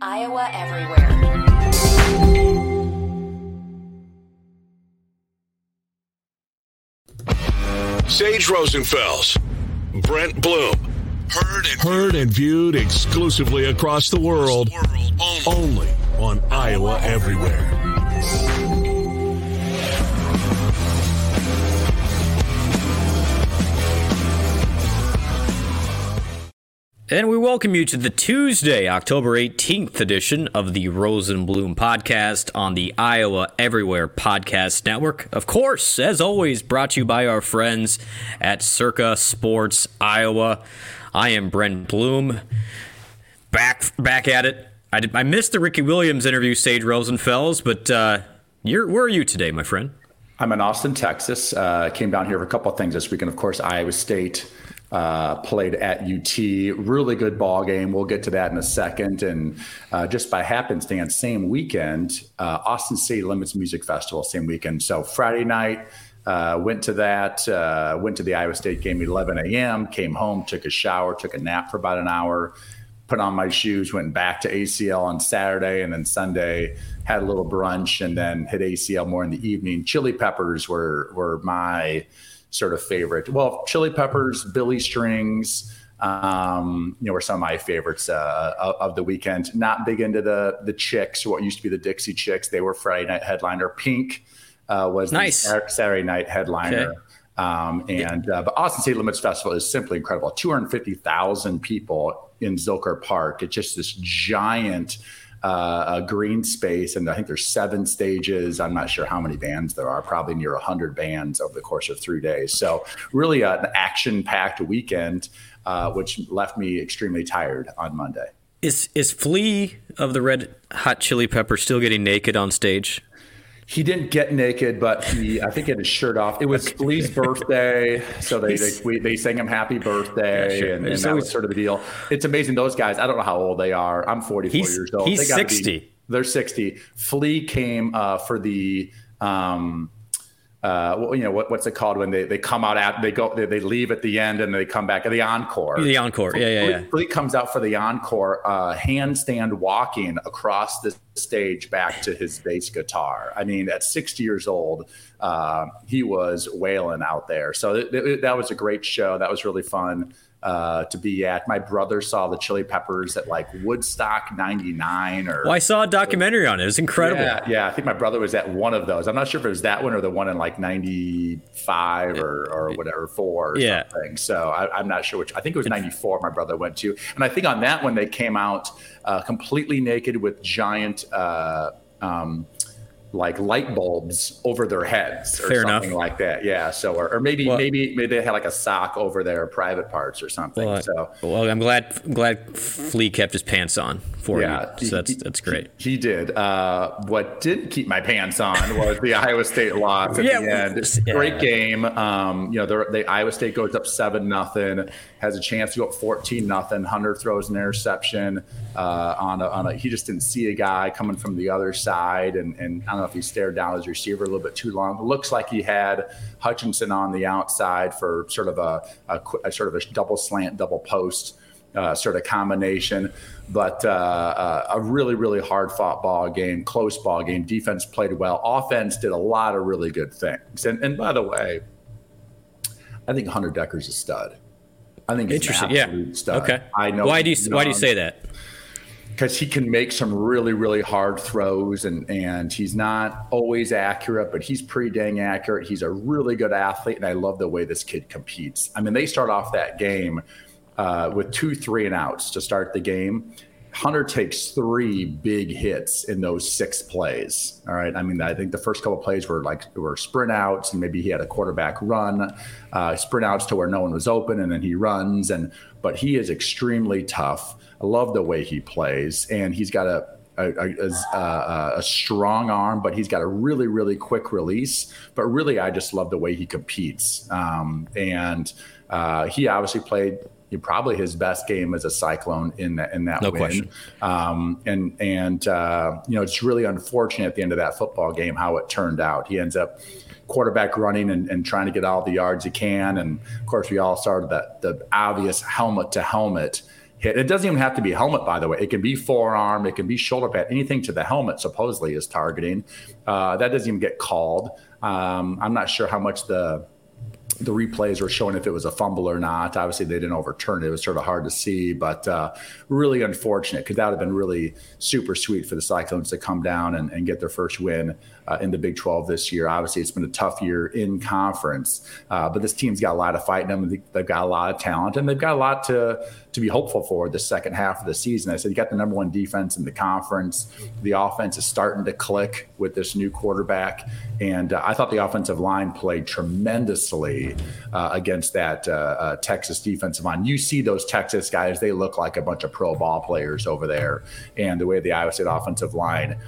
Iowa Everywhere. Sage Rosenfels, Brent Blum. Heard and, Heard and viewed exclusively across the world, only on Iowa Everywhere. And we welcome you to the Tuesday, October 18th edition of the Rosenblum podcast on the Iowa Everywhere Podcast Network. Of course, as always, brought to you by our friends at Circa Sports Iowa. I am Brent Blum. Back back at it. I, did, I missed the Ricky Williams interview, Sage Rosenfels, but uh, you're, where are you today, my friend? I'm in Austin, Texas. Uh, came down here for a couple of things this weekend. Of course, Iowa State uh, played at UT. Really good ball game. We'll get to that in a second. And uh, just by happenstance, same weekend, uh, Austin City Limits Music Festival, same weekend. So Friday night, uh, went to that, uh, went to the Iowa State game 11 a.m., came home, took a shower, took a nap for about an hour, put on my shoes, went back to ACL on Saturday, and then Sunday had a little brunch, and then hit ACL more in the evening. Chili peppers were were my sort of favorite. Well, Chili Peppers, Billy Strings, um, you know, were some of my favorites uh, of, the weekend. Not big into the the Chicks, what used to be the Dixie Chicks. They were Friday night headliner. Pink uh, was nice. Saturday night headliner. Okay. Um, and uh, but Austin City Limits Festival is simply incredible. Two hundred fifty thousand people in Zilker Park. It's just this giant uh, a green space, and I think there's seven stages. I'm not sure how many bands there are, probably near 100 bands over the course of three days. So, really, an action packed weekend, uh, which left me extremely tired on Monday. Is is Flea of the Red Hot Chili Pepper still getting naked on stage? He didn't get naked, but he I think he had his shirt off. It was Flea's birthday, so they they, they sang him happy birthday, yeah, sure. and, and that was sort of the deal. It's amazing those guys. I don't know how old they are. I'm 44 he's, years old. He's 60. Be, they're 60. Flea came uh, for the um, uh, you know what, what's it called when they, they come out at they go they, they leave at the end and they come back at the encore. The encore. Yeah yeah yeah. Flea comes out for the encore uh, handstand walking across the stage back to his bass guitar. I mean at 60 years old uh, he was wailing out there. So th- th- that was a great show. That was really fun uh, to be at. My brother saw the Chili Peppers at like Woodstock '99, or well, I saw a documentary on it. It was incredible. Yeah, yeah, I think my brother was at one of those. I'm not sure if it was that one or the one in like '95 or or whatever four or yeah. something. So I, am not sure which. I think it was '94. My brother went to, and I think on that one they came out uh, completely naked with giant. Uh, um, like light bulbs over their heads or Fair something enough. like that. Yeah. So, or, or maybe, well, maybe, maybe they had like a sock over their private parts or something. Well, so, well, I'm glad, I'm glad Flea kept his pants on for yeah, you. So that's, he, that's great. He, he did. Uh, what didn't keep my pants on was the Iowa State loss at yeah, the end. Yeah. Great game. Um, you know, the, the Iowa State goes up seven nothing, has a chance to go up 14 nothing. Hunter throws an interception uh, on a, on a, he just didn't see a guy coming from the other side. And, and I don't know if he stared down his receiver a little bit too long. It looks like he had Hutchinson on the outside for sort of a, a, a sort of a double slant, double post. Uh, sort of combination, but uh, uh, a really, really hard fought ball game, close ball game. Defense played well. Offense did a lot of really good things. And, and by the way, I think Hunter Dekkers a stud. I think interesting. yeah. Stud. Okay. I know. Why do you Why do you say that? because he can make some really really hard throws and and he's not always accurate but he's pretty dang accurate he's a really good athlete and i love the way this kid competes i mean they start off that game uh, with two three and outs to start the game hunter takes three big hits in those six plays all right i mean i think the first couple plays were like were sprint outs and maybe he had a quarterback run uh, sprint outs to where no one was open and then he runs and but he is extremely tough I love the way he plays, and he's got a a, a, a, a, strong arm, but he's got a really, really quick release. But really, I just love the way he competes. Um, and uh, he obviously played probably his best game as a Cyclone in that in that no win. Question. Um, and and uh, you know, it's really unfortunate at the end of that football game how it turned out. He ends up quarterback running and, and trying to get all the yards he can. And of course, we all started that the obvious helmet to helmet hit. It doesn't even have to be helmet, by the way. It can be forearm, it can be shoulder pad, anything to the helmet supposedly is targeting. Uh, that doesn't even get called. Um, I'm not sure how much the the replays were showing if it was a fumble or not. Obviously, they didn't overturn it. It was sort of hard to see, but uh, really unfortunate because that would have been really super sweet for the Cyclones to come down and, and get their first win uh, in the Big 12 this year. Obviously, it's been a tough year in conference, uh, but this team's got a lot of fight in them. They've got a lot of talent, and they've got a lot to to be hopeful for the second half of the season. I said you got the number one defense in the conference. The offense is starting to click with this new quarterback, and uh, I thought the offensive line played tremendously uh, against that uh, uh, Texas defensive line. You see those Texas guys; they look like a bunch of pro ball players over there, and the way the Iowa State offensive line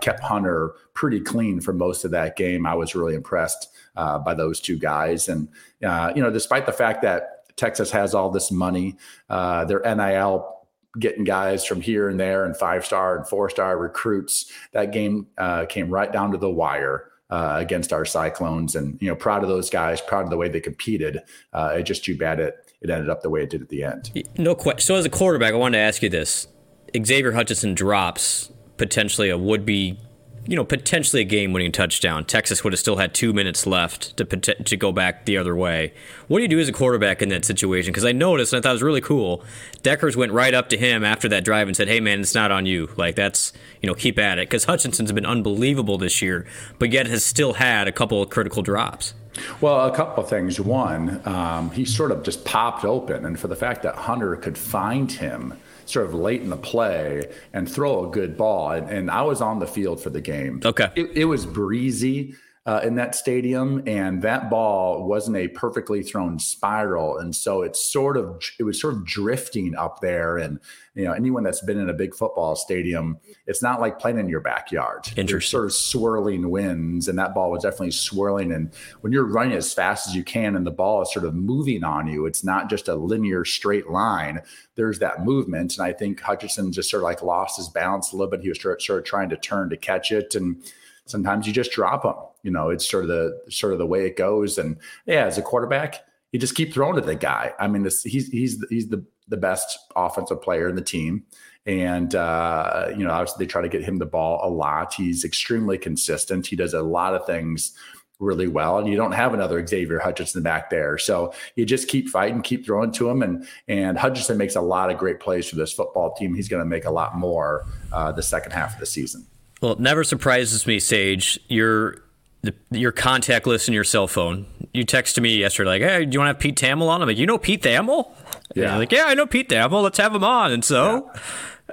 kept Hunter pretty clean for most of that game. I was really impressed uh, by those two guys. And, uh, you know, despite the fact that Texas has all this money, uh, their NIL getting guys from here and there and five star and four star recruits, that game uh, came right down to the wire. Uh, against our Cyclones, and you know, proud of those guys, proud of the way they competed. Uh, it's just too bad it it ended up the way it did at the end. No question. So, as a quarterback, I wanted to ask you this: Xavier Hutchinson drops potentially a would be you know, potentially a game-winning touchdown. Texas would have still had two minutes left to to go back the other way. What do you do as a quarterback in that situation? Because I noticed, and I thought it was really cool. Dekkers went right up to him after that drive and said, "Hey, man, it's not on you. Like that's you know, keep at it." Because Hutchinson's been unbelievable this year, but yet has still had a couple of critical drops. Well, a couple of things. One, um, he sort of just popped open, and for the fact that Hunter could find him sort of late in the play and throw a good ball. And, and I was on the field for the game. Okay. It, it was breezy. Uh, in that stadium, and that ball wasn't a perfectly thrown spiral, and so it's sort of it was sort of drifting up there. And you know, anyone that's been in a big football stadium, it's not like playing in your backyard. There's sort of swirling winds, and that ball was definitely swirling. And when you're running as fast as you can, and the ball is sort of moving on you, it's not just a linear straight line. There's that movement, and I think Hutchinson just sort of like lost his balance a little bit. He was sort of trying to turn to catch it, and sometimes you just drop them. You know, it's sort of the sort of the way it goes. And yeah, as a quarterback, you just keep throwing to the guy. I mean, this, he's he's he's the the best offensive player in the team. And, uh, you know, obviously they try to get him the ball a lot. He's extremely consistent. He does a lot of things really well. And you don't have another Xavier Hutchinson back there. So you just keep fighting, keep throwing to him. And, and Hutchinson makes a lot of great plays for this football team. He's going to make a lot more uh, the second half of the season. Well, it never surprises me, Sage. Your the, your contact list in your cell phone. You texted me yesterday, like, "Hey, do you want to have Pete Thamel on?" I'm like, "You know Pete Thamel?" Yeah. like, "Yeah, I know Pete Thamel. Let's have him on." And so. Yeah.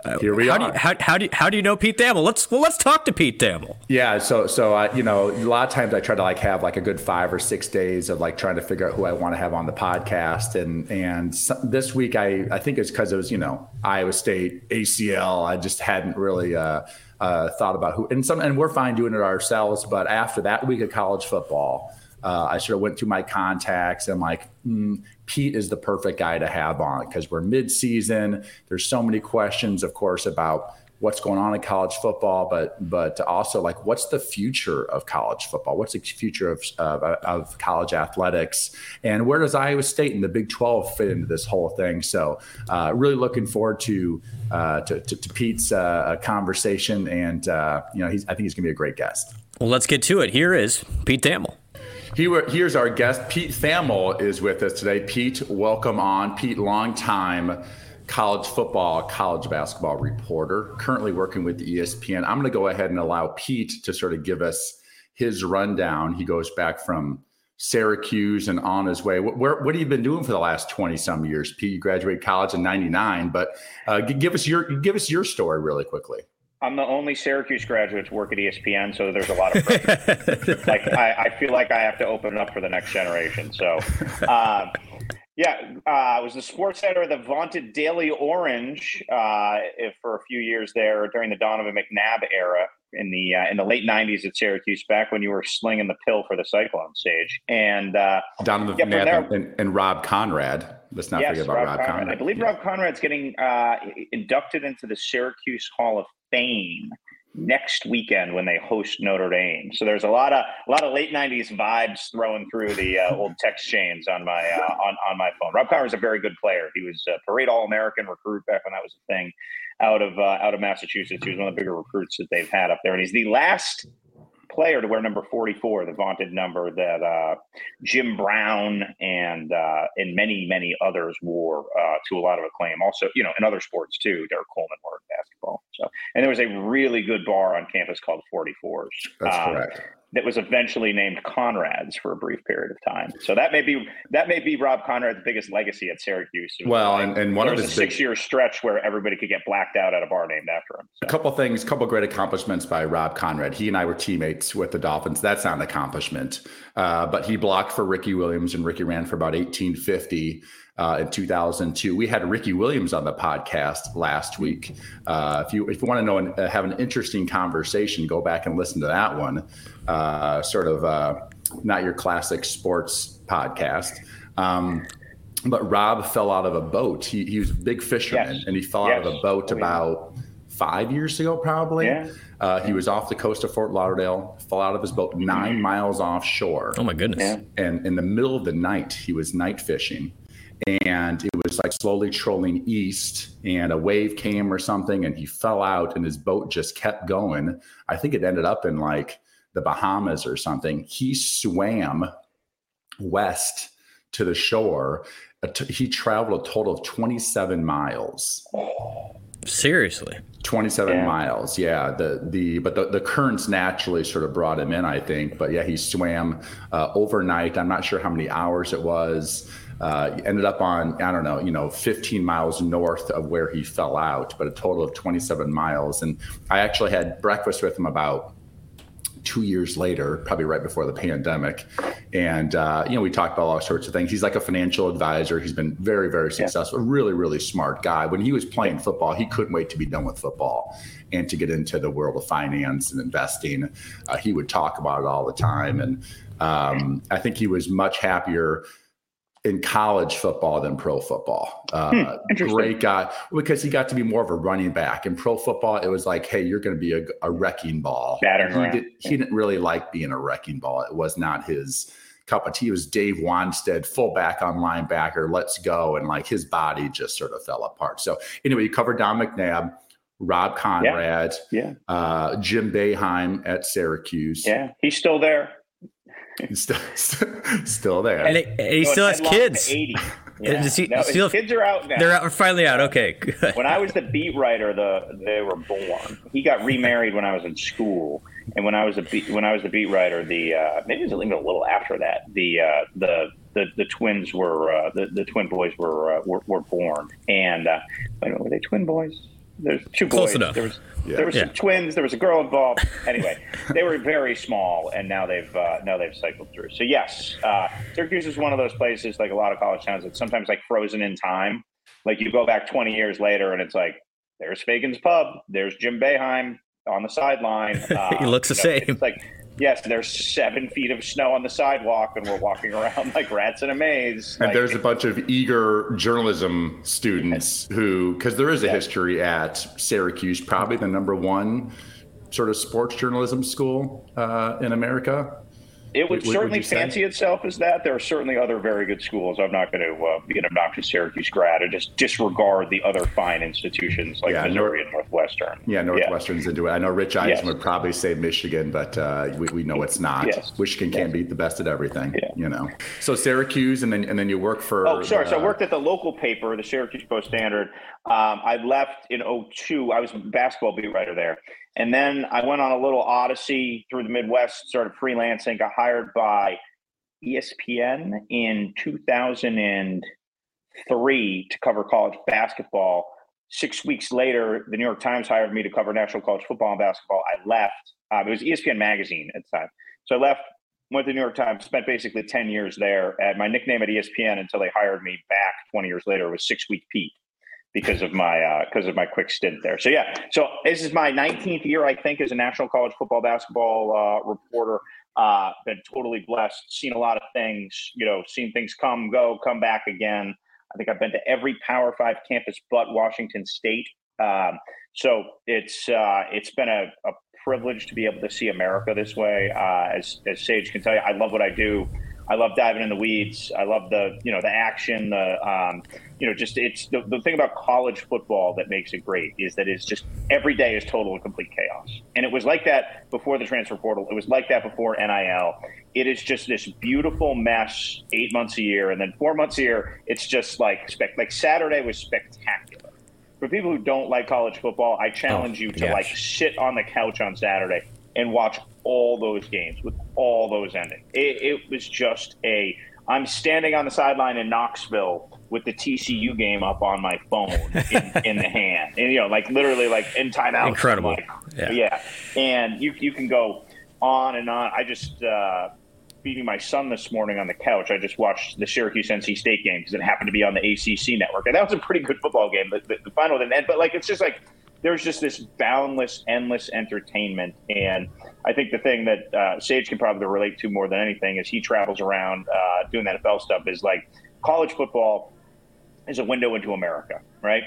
Uh, Here we how are. Do you, how, how, do you, how do you know Pete Thamel? Let's well let's talk to Pete Thamel. Yeah, so so I you know a lot of times I try to like have like a good five or six days of like trying to figure out who I want to have on the podcast and and so, this week I I think it's because it was you know Iowa State ACL I just hadn't really uh, uh, thought about who and some and we're fine doing it ourselves but after that week of college football uh, I sort of went through my contacts and like, mm, Pete is the perfect guy to have on because we're mid-season. There's so many questions, of course, about what's going on in college football, but but also like what's the future of college football? What's the future of of, of college athletics? And where does Iowa State and the Big 12 fit into this whole thing? So uh, really looking forward to uh, to, to, to, Pete's uh, conversation, and uh, you know I think he's gonna be a great guest. Well, let's get to it. Here is Pete Thamel. Here's our guest. Pete Thamel is with us today. Pete, welcome on. Pete, long time college football, college basketball reporter, currently working with ESPN. I'm going to go ahead and allow Pete to sort of give us his rundown. He goes back from Syracuse and on his way. What, where, what have you been doing for the last 20 some years? Pete, you graduated college in 99, but uh, give us your, give us your story really quickly. I'm the only Syracuse graduate to work at ESPN, so there's a lot of pressure. like I, I, feel like I have to open it up for the next generation. So, uh, yeah, uh, I was the sports editor of the vaunted Daily Orange uh, for a few years there during the Donovan McNabb era in the uh, in the late '90s at Syracuse, back when you were slinging the pill for the Cyclone Sage. And uh, Donovan yeah, McNabb there, and, and, Rob Konrad. Let's not yes, forget about Rob, Rob Konrad. Konrad. I believe yeah. Rob Konrad's getting uh, inducted into the Syracuse Hall of Fame next weekend when they host Notre Dame. So there's a lot of a lot of late '90s vibes throwing through the uh, old text chains on my uh, on on my phone. Rob Konrad is a very good player. He was a parade All American recruit back when that was a thing out of uh, out of Massachusetts. He was one of the bigger recruits that they've had up there, and he's the last player to wear number 44, the vaunted number that uh, Jim Brown and uh, and many many others wore uh, to a lot of acclaim. Also, you know, in other sports too, Derrick Coleman wore. So, and there was a really good bar on campus called 44s. That's uh, correct that was eventually named Konrad's for a brief period of time. So that may be that may be Rob Konrad's biggest legacy at Syracuse. Well, and, and one of his six year stretch where everybody could get blacked out at a bar named after him. So. A couple things, a couple great accomplishments by Rob Konrad. He and I were teammates with the Dolphins. That's not an accomplishment, uh, but he blocked for Ricky Williams, and Ricky ran for about 1850 uh, in 2002. We had Ricky Williams on the podcast last week. Uh, if you if you want to know and uh, have an interesting conversation, go back and listen to that one. Uh, sort of uh, not your classic sports podcast. Um, but Rob fell out of a boat. He, he was a big fisherman, yes. and he fell yes. out of a boat oh, about yeah. five years ago, probably. Yeah. Uh, he was off the coast of Fort Lauderdale, fell out of his boat nine miles offshore. Oh my goodness! Yeah. And in the middle of the night, he was night fishing, and it was like slowly trolling east and a wave came or something and he fell out and his boat just kept going. I think it ended up in like the bahamas or something. He swam west to the shore. He traveled a total of 27 miles. Seriously? 27 yeah. miles yeah. The the but the, the currents naturally sort of brought him in i think. But yeah he swam uh, overnight. I'm not sure how many hours it was uh, ended up on I don't know, you know, 15 miles north of where he fell out, but a total of 27 miles. And I actually had breakfast with him about two years later, probably right before the pandemic. And, uh, you know, we talked about all sorts of things. He's like a financial advisor. He's been very, very successful, yeah. really, really smart guy. When he was playing football, he couldn't wait to be done with football and to get into the world of finance and investing. Uh, he would talk about it all the time. And um, I think he was much happier in college football than pro football. Uh, hmm, great guy because he got to be more of a running back. In pro football, it was like, hey, you're going to be a, a, wrecking ball. he, did, he didn't really like being a wrecking ball. It was not his cup of tea. It was Dave Wannstedt, fullback on linebacker. Let's go, and like his body just sort of fell apart. So anyway, you covered Don McNabb. Rob Konrad, yeah, yeah. Uh, Jim Boeheim at Syracuse. Yeah, he's still there. He's still, still there. And, and he still has kids. 80. Yeah. He, no, still, kids are out now. They're out, finally out. Okay, good. When I was the beat writer, the they were born. He got remarried when I was in school, and when I was a beat, when I was the beat writer, the uh, maybe it was even a little after that. The uh, the, the the twins were uh, the the twin boys were uh, were, were born, and uh, were they twin boys? There's two Close. Enough. There was yeah. there was yeah. some twins. There was a girl involved. Anyway, they were very small, and now they've uh, now they've cycled through. So yes, uh, Syracuse is one of those places, like a lot of college towns, that's sometimes like frozen in time. Like you go back 20 years later, and it's like there's Faegan's Pub, there's Jim Boeheim on the sideline. Uh, he looks the know, same. It's like yes, there's seven feet of snow on the sidewalk, and we're walking around like rats in a maze. And like, there's a bunch of eager journalism students who, because there is a history at Syracuse, probably the number one sort of sports journalism school uh, in America. It would, would certainly would fancy itself as that. There are certainly other very good schools. I'm not going to uh, be an obnoxious Syracuse grad and just disregard the other fine institutions like yeah, Missouri Nor- and Northwestern. Yeah, Northwestern's yeah. into it. I know Rich Eisen yes. would probably say Michigan, but uh, we, we know it's not. Yes. Michigan yes. can be the best at everything. Yeah. You know. So Syracuse, and then and then you work for. Oh, sorry. The, so I worked at the local paper, the Syracuse Post Standard. Um, I left in 02. I was a basketball beat writer there. And then I went on a little odyssey through the Midwest, started freelancing, got hired by ESPN in 2003 to cover college basketball. Six weeks later, the New York Times hired me to cover national college football and basketball. I left. Um, it was ESPN Magazine at the time. So I left, went to the New York Times, spent basically 10 years there. And my nickname at ESPN until they hired me back 20 years later was Six Week Pete because of my uh, because of my quick stint there. So yeah, so this is my 19th year, I think, as a national college football basketball uh, reporter. Uh, been totally blessed, seen a lot of things, you know, seen things come, go, come back again. I think I've been to every Power Five campus but Washington State Um, so it's uh, it's been a, a, privilege to be able to see America this way. Uh, as as Sage can tell you, I love what I do. I love diving in the weeds. I love the you know the action. The um, you know just it's the, the thing about college football that makes it great is that it's just every day is total and complete chaos. And it was like that before the transfer portal. It was like that before NIL. It is just this beautiful mess. Eight months a year, and then four months a year. It's just like spec- like Saturday was spectacular. For people who don't like college football, I challenge oh, you to gosh. like sit on the couch on Saturday and watch all those games with all those endings. It, it was just a. I'm standing on the sideline in Knoxville with the TCU game up on my phone in, in the hand, and you know, like literally, like in timeout. Incredible. Like, yeah. yeah, and you you can go on and on. I just uh, feeding my son this morning on the couch. I just watched the Syracuse NC State game because it happened to be on the ACC network, and that was a pretty good football game. The, the, the final didn't end, but like it's just like there's just this boundless, endless entertainment. And I think the thing that uh, Sage can probably relate to more than anything is he travels around uh, doing that NFL stuff. Is like college football is a window into America, right?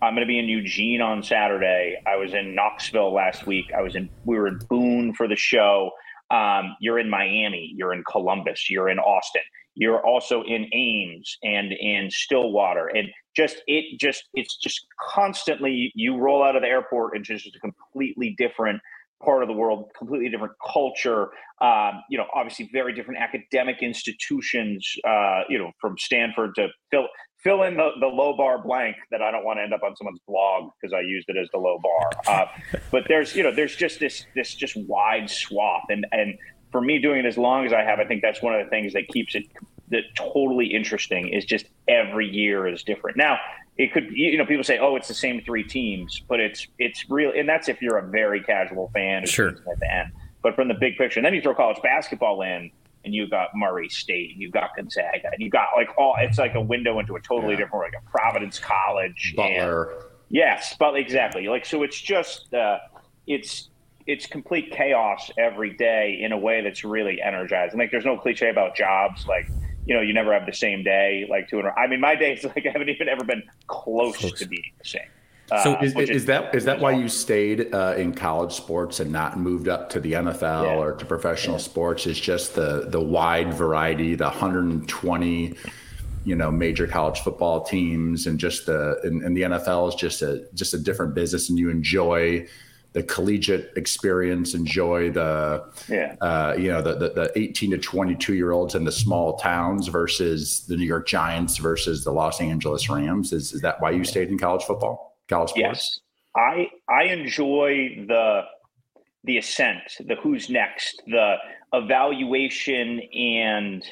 I'm going to be in Eugene on Saturday. I was in Knoxville last week. I was in we were in Boone for the show. Um, you're in Miami. You're in Columbus. You're in Austin. You're also in Ames and in Stillwater, and just it just it's just constantly you roll out of the airport and just a completely different part of the world, completely different culture. Um, you know, obviously very different academic institutions. Uh, you know, from Stanford to fill fill in the, the low bar blank that I don't want to end up on someone's blog because I used it as the low bar. Uh, but there's you know there's just this this just wide swath and and for me doing it as long as I have, I think that's one of the things that keeps it that totally interesting is just every year is different. Now, it could you know people say oh it's the same three teams, but it's it's real and that's if you're a very casual fan sure. at the end. But from the big picture, and then you throw college basketball in and you got Murray State, you got Gonzaga, and you got like all it's like a window into a totally yeah. different like a Providence College. Butler. And, yes, but exactly. Like so it's just uh it's it's complete chaos every day in a way that's really energizing. Like there's no cliche about jobs like you know, you never have the same day like two. I mean, my days like I haven't even ever been close, close. to being the same. Uh, so is, is, is, that is that why you stayed uh, in college sports and not moved up to the NFL yeah. or to professional yeah. sports? Is just the the wide variety, the 120, you know, major college football teams, and just the and, and the NFL is just a just a different business, and you enjoy the collegiate experience, enjoy the, yeah. uh, you know, the, the, the 18 to 22 year olds in the small towns versus the New York Giants versus the Los Angeles Rams. Is, is that why you stayed in college football, college sports? Yes. I, I enjoy the, the ascent, the who's next, the evaluation and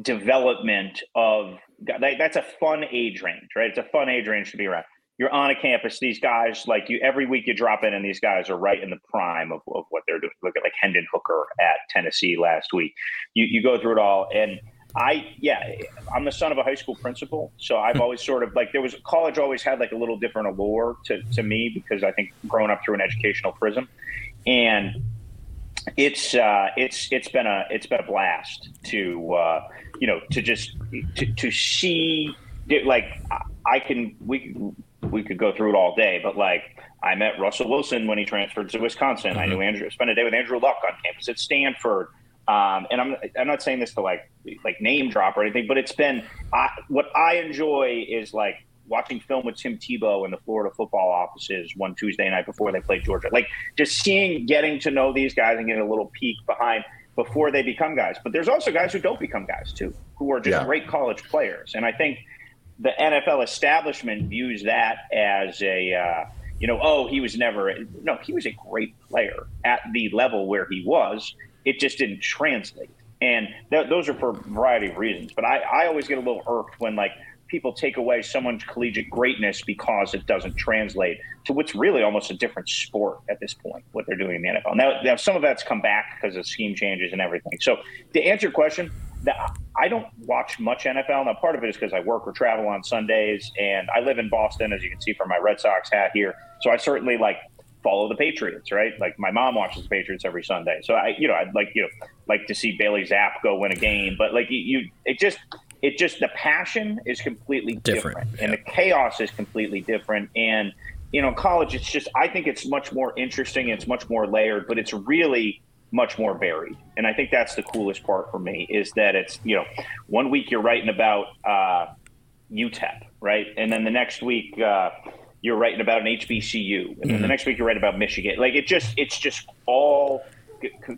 development of that's a fun age range, right? It's a fun age range to be around you're on a campus. These guys, like you, every week you drop in, and these guys are right in the prime of, of what they're doing. Look at like Hendon Hooker at Tennessee last week. You you go through it all, and I yeah, I'm the son of a high school principal, so I've always sort of like there was college always had like a little different allure to to me because I think growing up through an educational prism, and it's uh, it's it's been a it's been a blast to uh, you know to just to, to see like I can we we could go through it all day, but like I met Russell Wilson when he transferred to Wisconsin. Mm-hmm. I knew Andrew, spent a day with Andrew Luck on campus at Stanford. Um, and I'm I'm not saying this to like like name drop or anything, but it's been I, what I enjoy is like watching film with Tim Tebow in the Florida football offices one Tuesday night before they played Georgia. Like just seeing, getting to know these guys and getting a little peek behind before they become guys. But there's also guys who don't become guys too, who are just yeah. great college players. And I think the NFL establishment views that as a uh, you know oh he was never no he was a great player at the level where he was. It just didn't translate. And th- those are for a variety of reasons. But I, I always get a little irked when like people take away someone's collegiate greatness because it doesn't translate to what's really almost a different sport at this point what they're doing in the NFL now, now some of that's come back because of scheme changes and everything. So to answer your question I don't watch much NFL. Now, part of it is because I work or travel on Sundays, and I live in Boston, as you can see from my Red Sox hat here. So I certainly like follow the Patriots, right? Like my mom watches the Patriots every Sunday. So I, you know, I'd like you know like to see Bailey Zappe go win a game, but like you, you it just it just the passion is completely different, different. and the chaos is completely different, and you know, college, it's just, I think it's much more interesting. It's much more layered, but it's really much more varied. And I think that's the coolest part for me is that it's, you know, one week you're writing about uh, UTEP, right? And then the next week, uh, you're writing about an HBCU, and then mm-hmm. the next week you're writing about Michigan. Like it just, it's just all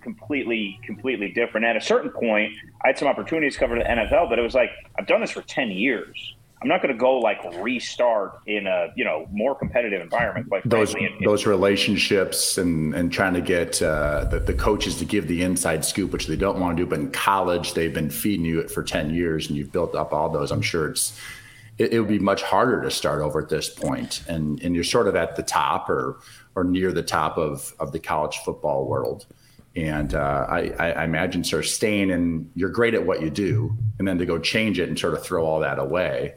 completely, completely different. At a certain point, I had some opportunities to cover the NFL, but it was like I've done this for ten years. I'm not going to go like restart in a you know more competitive environment. Like those those relationships and and trying to get uh, the, the coaches to give the inside scoop, which they don't want to do. But in college, they've been feeding you it for ten years, and you've built up all those. I'm sure it's it, it would be much harder to start over at this point, and and you're sort of at the top or or near the top of of the college football world. And uh, I, I, imagine sort of staying and you're great at what you do, and then to go change it and sort of throw all that away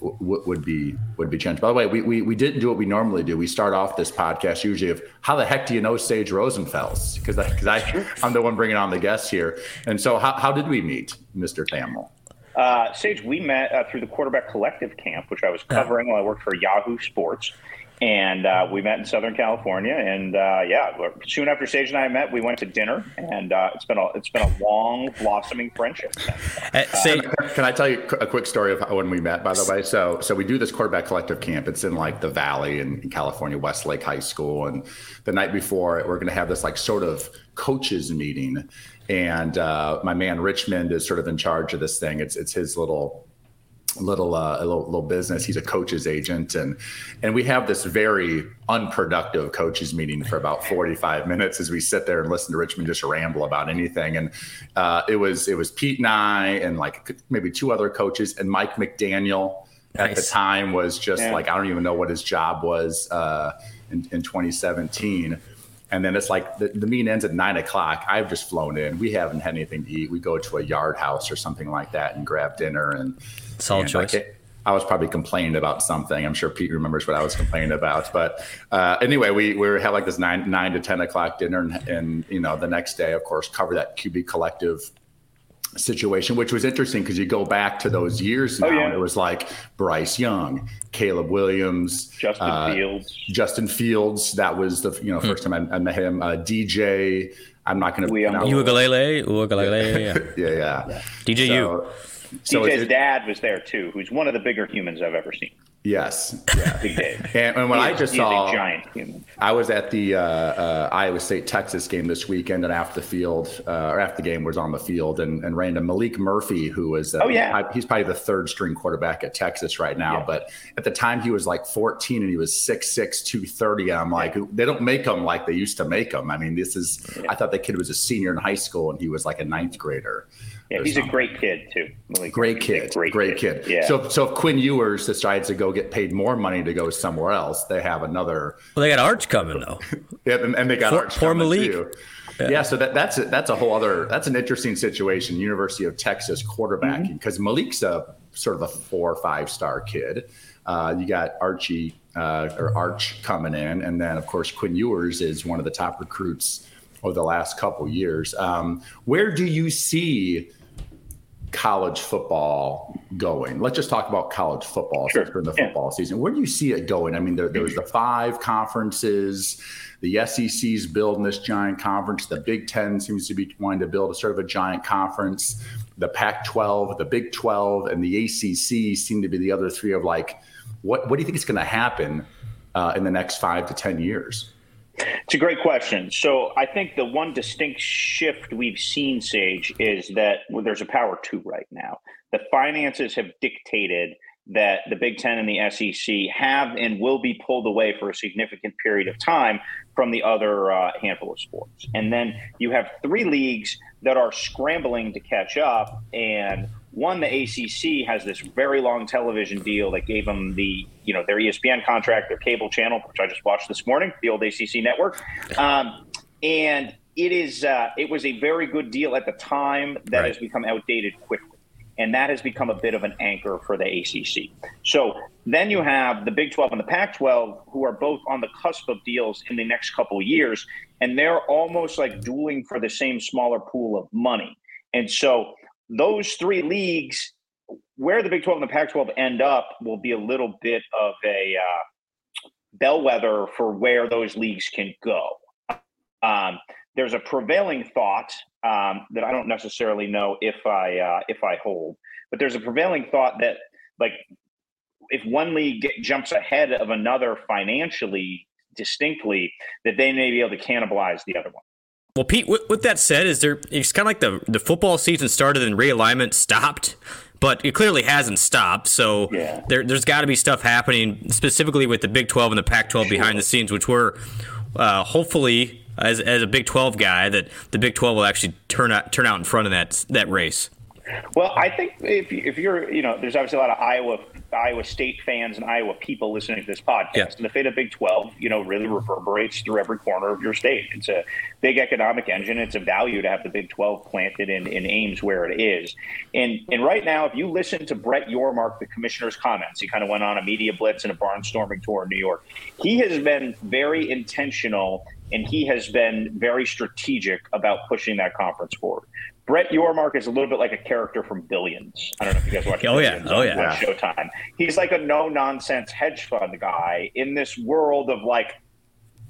w- would be would be changed. By the way, we, we we didn't do what we normally do. We start off this podcast usually of how the heck do you know Sage Rosenfels? Because I, I I'm the one bringing on the guests here. And so how how did we meet, Mr. Thamel? Uh, Sage, we met uh, through the Quarterback Collective Camp, which I was covering while I worked for Yahoo Sports and uh, we met in Southern California. And uh, yeah, soon after Sage and I met, we went to dinner, and uh, it's been a it's been a long blossoming friendship. Uh, say, can I tell you a quick story of when we met? By the way, so so we do this quarterback collective camp. It's in like the Valley in, in California, Westlake High School, and the night before we're going to have this like sort of coaches meeting. And uh, my man Richmond is sort of in charge of this thing. It's it's his little little uh, a little, little, business. He's a coach's agent, and and we have this very unproductive coaches meeting for about forty five minutes as we sit there and listen to Richmond just ramble about anything. And uh, it was it was Pete and I and like maybe two other coaches and Mike McDaniel nice. at the time was just yeah. like I don't even know what his job was uh, in, in 2017. And then it's like the, the meeting ends at nine o'clock. I've just flown in. We haven't had anything to eat. We go to a yard house or something like that and grab dinner and Solid and choice. Like, I was probably complaining about something. I'm sure Pete remembers what I was complaining about. But uh, anyway, we we had like this nine nine to ten o'clock dinner, and, and you know the next day, of course, cover that QB collective situation, which was interesting because you go back to those years oh, now, oh, yeah. and it was like Bryce Young, Caleb Williams, Justin uh, Fields, Justin Fields. That was the you know first hmm. time I, I, met him. Uh, DJ. I'm not going to. Uiagalelei, Uiagalelei, yeah, yeah, yeah. DJ so, so DJ's it, dad was there too, who's one of the bigger humans I've ever seen. Yes, yeah. Big Dave. And, and when he I just saw, giant human. I was at the uh, uh, Iowa State Texas game this weekend, and after the field, uh, or after the game was on the field, and, and ran to Maalik Murphy, who was, uh, oh yeah, he's probably the third string quarterback at Texas right now. Yeah. But at the time, he was like 14, and he was 6'6", 230. And I'm like, yeah. they don't make them like they used to make them. I mean, this is. Yeah. I thought the kid was a senior in high school, and he was like a ninth grader. Yeah, he's something. a great kid too. great kid, great, great kid. kid. Yeah. So, so if Quinn Ewers decides to go get paid more money to go somewhere else, they have another. Well, they got Arch coming though. yeah, and, and they got for, Arch poor coming Maalik. too. Yeah. yeah. so that, that's a, that's a whole other that's an interesting situation. University of Texas quarterbacking because mm-hmm. Maalik's a sort of a four or five star kid. Uh, you got Archie uh, or Arch coming in, and then of course Quinn Ewers is one of the top recruits over the last couple years. Um, where do you see college football going? Let's just talk about college football sure. during the football yeah. season. Where do you see it going? I mean, there, there's the five conferences. The SEC's building this giant conference. The Big Ten seems to be wanting to build a sort of a giant conference. The Pac-12, the Big 12, and the ACC seem to be the other three of like, what what do you think is going to happen uh, in the next five to ten years? It's a great question. So I think the one distinct shift we've seen, Sage, is that well, there's a power two right now. The finances have dictated that the Big Ten and the SEC have and will be pulled away for a significant period of time from the other uh, handful of sports. And then you have three leagues that are scrambling to catch up. And one, the ACC has this very long television deal that gave them the, you know, their ESPN contract, their cable channel, which I just watched this morning, the old ACC network. Um, and it is, uh, it was a very good deal at the time that right. has become outdated quickly and that has become a bit of an anchor for the ACC. So then you have the Big 12 and the Pac 12, who are both on the cusp of deals in the next couple of years, and they're almost like dueling for the same smaller pool of money. And so those three leagues, where the Big 12 and the Pac 12 end up, will be a little bit of a uh, bellwether for where those leagues can go. Um, there's a prevailing thought um, that I don't necessarily know if I uh, if I hold, but there's a prevailing thought that like if one league get, jumps ahead of another financially distinctly, that they may be able to cannibalize the other one. Well, Pete, with, with that said, is there? It's kind of like the the football season started and realignment stopped, but it clearly hasn't stopped. So Yeah. there, there's got to be stuff happening specifically with the Big 12 and the Pac-12 behind the scenes, which we're uh, hopefully, as, as a Big 12 guy, that the Big 12 will actually turn out turn out in front of that that race. Well, I think if if you're, you know, there's obviously a lot of Iowa Iowa State fans and Iowa people listening to this podcast, Yeah. and the fate of Big Twelve, you know, really reverberates through every corner of your state. It's a big economic engine. It's a value to have the Big Twelve planted in, in Ames where it is. And and right now, if you listen to Brett Yormark, the commissioner's comments, he kind of went on a media blitz and a barnstorming tour in New York. He has been very intentional and he has been very strategic about pushing that conference forward. Brett Yormark is a little bit like a character from Billions. I don't know if you guys watch. Oh, yeah. Oh, yeah. Showtime. He's like a no nonsense hedge fund guy in this world of like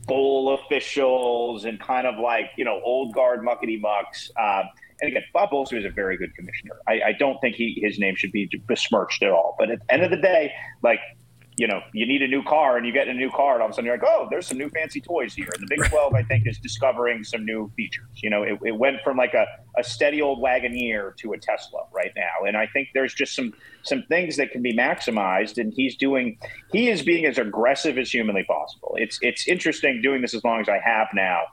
bowl officials and kind of like you know old guard muckety mucks. Uh, and again, Bob Bowlsby is a very good commissioner. I, I don't think he his name should be besmirched at all. But at the end of the day, like you know, you need a new car and you get a new car, and all of a sudden you're like, oh, there's some new fancy toys here. And the Big 12, I think, is discovering some new features. You know, it, it went from like a, a steady old Wagoneer to a Tesla right now. And I think there's just some some things that can be maximized. And he's doing, he is being as aggressive as humanly possible. It's it's interesting doing this as long as I have now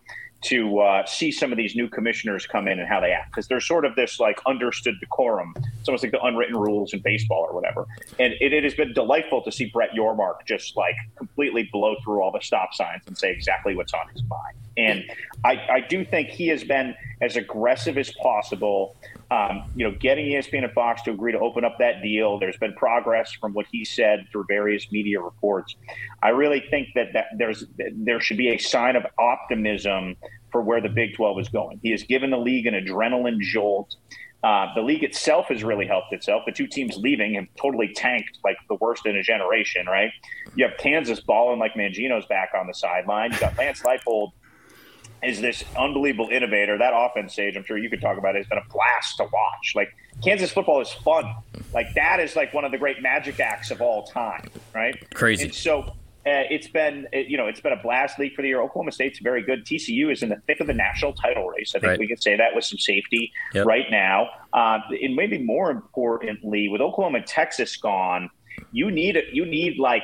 to uh, see some of these new commissioners come in and how they act because there's sort of this like understood decorum. It's almost like the unwritten rules in baseball or whatever. And it, it has been delightful to see Brett Yormark just like completely blow through all the stop signs and say exactly what's on his mind. And I, I do think he has been as aggressive as possible. Um, you know, getting ESPN and Fox to agree to open up that deal. There's been progress from what he said through various media reports. I really think that, that there's there should be a sign of optimism for where the Big 12 is going. He has given the league an adrenaline jolt. Uh, the league itself has really helped itself. The two teams leaving have totally tanked like the worst in a generation, right? You have Kansas balling like Mangino's back on the sideline. You've got Lance Leipold is this unbelievable innovator. That offense Sage, I'm sure you could talk about it, has been a blast to watch. Like Kansas football is fun. Like that is like one of the great magic acts of all time, right? Crazy. And so uh, it's been, it- you know, it's been a blast league for the year. Oklahoma State's very good. TCU is in the thick of the national title race. I think Right. we can say that with some safety Yep. right now. Uh, and maybe more importantly, with Oklahoma and Texas gone, you need it. You need like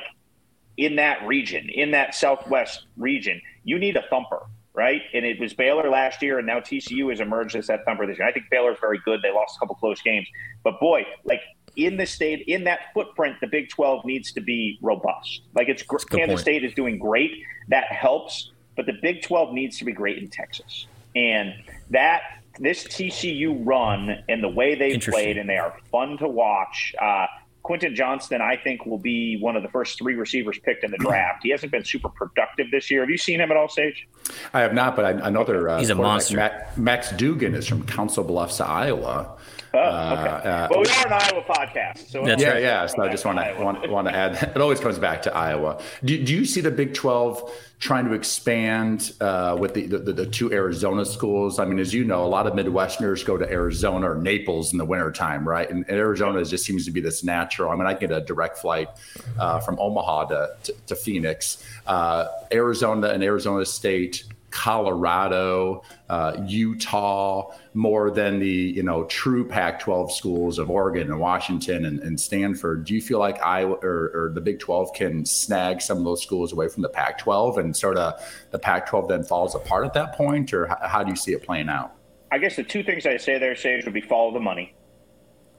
in that region, in that Southwest region, you need a thumper, right? And it was Baylor last year, and now TCU has emerged as that thumper this year. I think Baylor's very good. They lost a couple close games, but boy, like in the state, in that footprint, the Big 12 needs to be robust. Like it's Kansas point. State is doing great. That helps, but the Big 12 needs to be great in Texas, and that. This TCU run and the way they played, and they are fun to watch. Uh, Quentin Johnston, I think, will be one of the first three receivers picked in the draft. He hasn't been super productive this year. Have you seen him at all, Sage? I have not, but I, another uh, He's a monster. Mac- Max Duggan is from Council Bluffs, Iowa. Oh, okay. uh, well, we are an Iowa podcast, so That's yeah, right. yeah. So I just want to want, want to add. It always comes back to Iowa. Do, do you see the Big Twelve trying to expand uh, with the, the the two Arizona schools? I mean, as you know, a lot of Midwesterners go to Arizona or Naples in the wintertime, right? And, and Arizona just seems to be this natural. I mean, I get a direct flight uh, from Omaha to to, to Phoenix, uh, Arizona and Arizona State. Colorado, uh, Utah, more than the you know true Pac-12 schools of Oregon and Washington and, and Stanford. Do you feel like Iowa or, or the Big 12 can snag some of those schools away from the Pac-12 and sort of the Pac-12 then falls apart at that point, or how, how do you see it playing out? I guess the two things I say there, Sage, would be follow the money,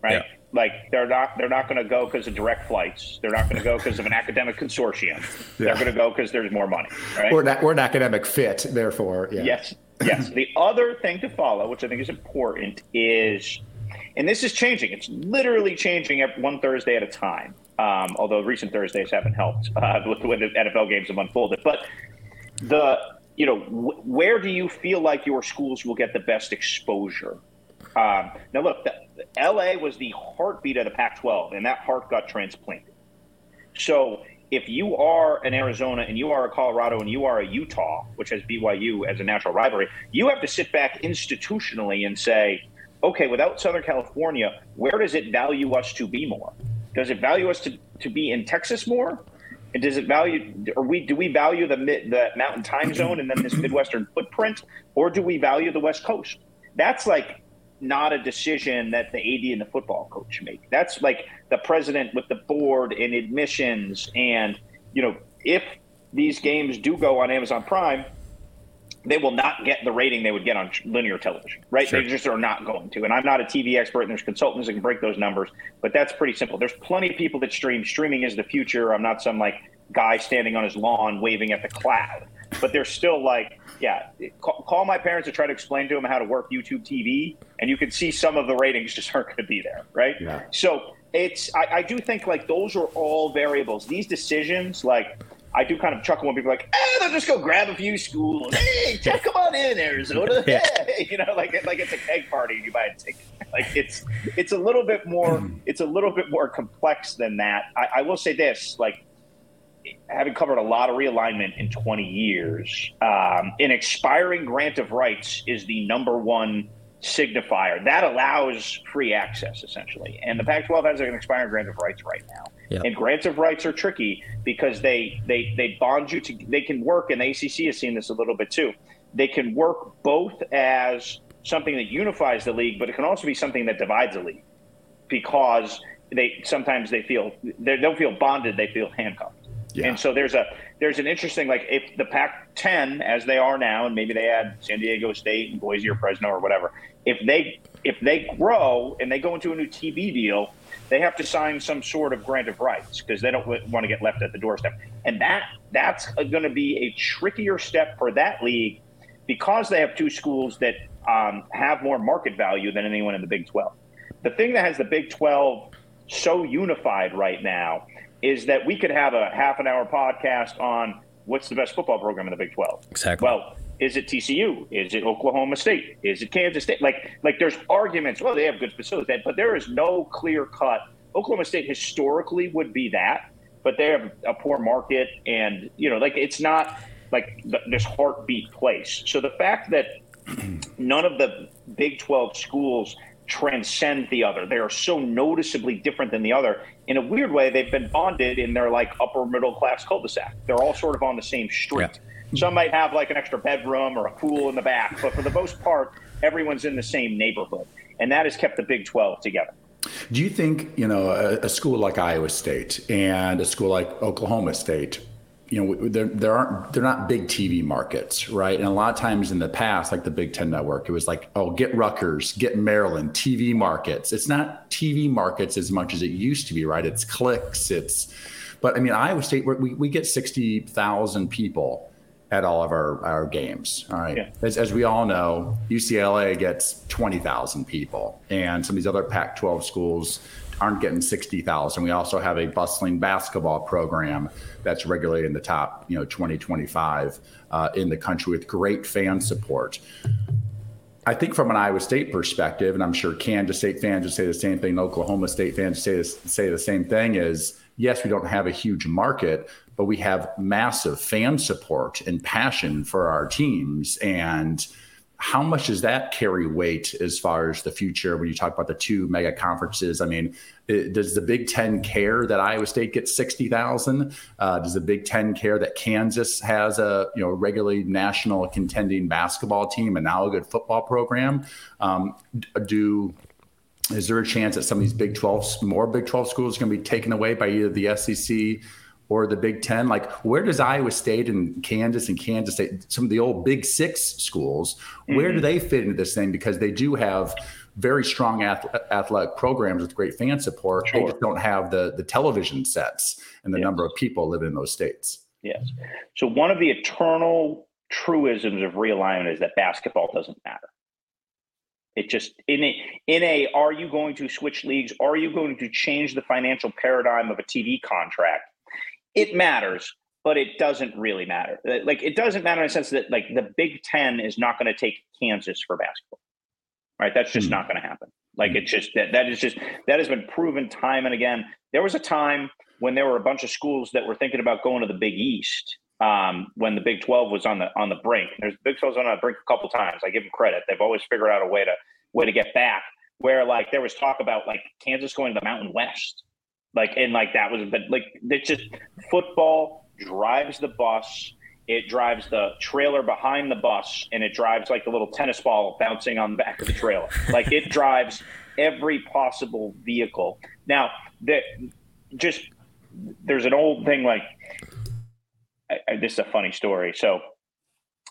right? Yeah. Like they're not they're not going to go because of direct flights. They're not going to go because of an academic consortium. They're going to go because there's more money, right? We're not, we're an academic fit, therefore. Yeah. Yes, yes. the other thing to follow, which I think is important, is, and this is changing. It's literally changing every, one Thursday at a time. Um, although recent Thursdays haven't helped uh, with the way the NFL games have unfolded. But the, you know, wh- where do you feel like your schools will get the best exposure? Um, now, look, the, LA was the heartbeat of the Pac-12, and that heart got transplanted. So if you are an Arizona and you are a Colorado and you are a Utah, which has BYU as a natural rivalry, you have to sit back institutionally and say, okay, without Southern California, where does it value us to be more? Does it value us to, to be in Texas more? And does it value, or we do we value the the mountain time zone and then this midwestern footprint, or do we value the West Coast? That's like not a decision that the AD and the football coach make. That's like the president with the board and admissions. And, you know, if these games do go on Amazon Prime, they will not get the rating they would get on linear television, right? Sure. They just are not going to. And I'm not a TV expert, and there's consultants that can break those numbers, but that's pretty simple. There's plenty of people that stream. Streaming is the future. I'm not some like guy standing on his lawn waving at the cloud, but they're still like yeah, call, call, my parents to try to explain to them how to work YouTube TV, and you can see some of the ratings just aren't going to be there, right? Yeah. So it's I, I, do think like those are all variables. These decisions, like I do kind of chuckle when people are like, "Hey, they'll just go grab a few schools. Hey, Jeff, come on in, Arizona. yeah. Hey, you know, like like it's a keg party and you buy a ticket. Like it's it's a little bit more it's a little bit more complex than that. I, I will say this, like having covered a lot of realignment in 20 years, um, an expiring grant of rights is the number one signifier that allows free access essentially. And the Pac-12 has an expiring grant of rights right now. Yep. And grants of rights are tricky because they they they bond you to they can work, and the ACC has seen this a little bit too. They can work both as something that unifies the league, but it can also be something that divides the league because they sometimes they feel they don't feel bonded; they feel handcuffed. Yeah. And so there's a there's an interesting like if the Pac-10 as they are now, and maybe they add San Diego State and Boise or Fresno or whatever. If they if they grow and they go into a new TV deal, they have to sign some sort of grant of rights because they don't want to get left at the doorstep. And that that's going to be a trickier step for that league because they have two schools that um, have more market value than anyone in the Big 12. The thing that has the Big 12 so unified right now is that we could have a half an hour podcast on what's the best football program in the Big 12. Exactly. Well, is it TCU? Is it Oklahoma State? Is it Kansas State? Like, like there's arguments. Well, they have good facilities, but there is no clear cut. Oklahoma State historically would be that, but they have a poor market, and you know, like it's not like this heartbeat place. So the fact that none of the Big 12 schools transcend the other. They are so noticeably different than the other. In a weird way, they've been bonded in their like upper middle class cul-de-sac. They're all sort of on the same street. Yeah. Some might have like an extra bedroom or a pool in the back, but for the most part, everyone's in the same neighborhood, and that has kept the Big 12 together. Do you think you know a, a school like Iowa State and a school like Oklahoma State you know, there, there aren't, they're not big TV markets, right? And a lot of times in the past, like the Big Ten Network, it was like, oh, get Rutgers, get Maryland, TV markets. It's not TV markets as much as it used to be, right? It's clicks, it's, but I mean, Iowa State, we, we get 60,000 people at all of our, our games. All right. Yeah. As, as we all know, UCLA gets 20,000 people, and some of these other Pac 12 schools aren't getting 60,000. We also have a bustling basketball program that's regulated in the top, you know, 2025 uh, in the country with great fan support. I think from an Iowa State perspective, and I'm sure Kansas State fans would say the same thing, Oklahoma State fans say this, say the same thing is yes, we don't have a huge market, but we have massive fan support and passion for our teams. And how much does that carry weight as far as the future when you talk about the two mega conferences? I mean, it, does the Big Ten care that Iowa State gets sixty thousand? Uh, does the Big Ten care that Kansas has a you know regularly national contending basketball team and now a good football program? Um, do is there a chance that some of these Big 12, more Big 12 schools are going to be taken away by either the SEC or the Big Ten? Like, where does Iowa State and Kansas and Kansas State, some of the old Big Six schools, mm-hmm. where do mm-hmm. they fit into this thing? Because they do have very strong athletic programs with great fan support. Sure. They just don't have the the television sets and the yes. number of people living in those states. Yes. So one of the eternal truisms of realignment is that basketball doesn't matter. It just in a in a are you going to switch leagues? Are you going to change the financial paradigm of a TV contract? It matters, but it doesn't really matter. Uh, like it doesn't matter in the sense that like the Big Ten is not going to take Kansas for basketball, right? That's just mm not going to happen. Like it's just that that is just that has been proven time and again. There was a time when there were a bunch of schools that were thinking about going to the Big East um, when the Big 12 was on the on the brink. There's Big 12's on the brink a couple times. I give them credit. They've always figured out a way to way to get back. Where like there was talk about like Kansas going to the Mountain West, like and like that was but like it's just football drives the bus. It drives the trailer behind the bus, and it drives like the little tennis ball bouncing on the back of the trailer. like it drives every possible vehicle. Now that just there's an old thing like I, I, this is a funny story. So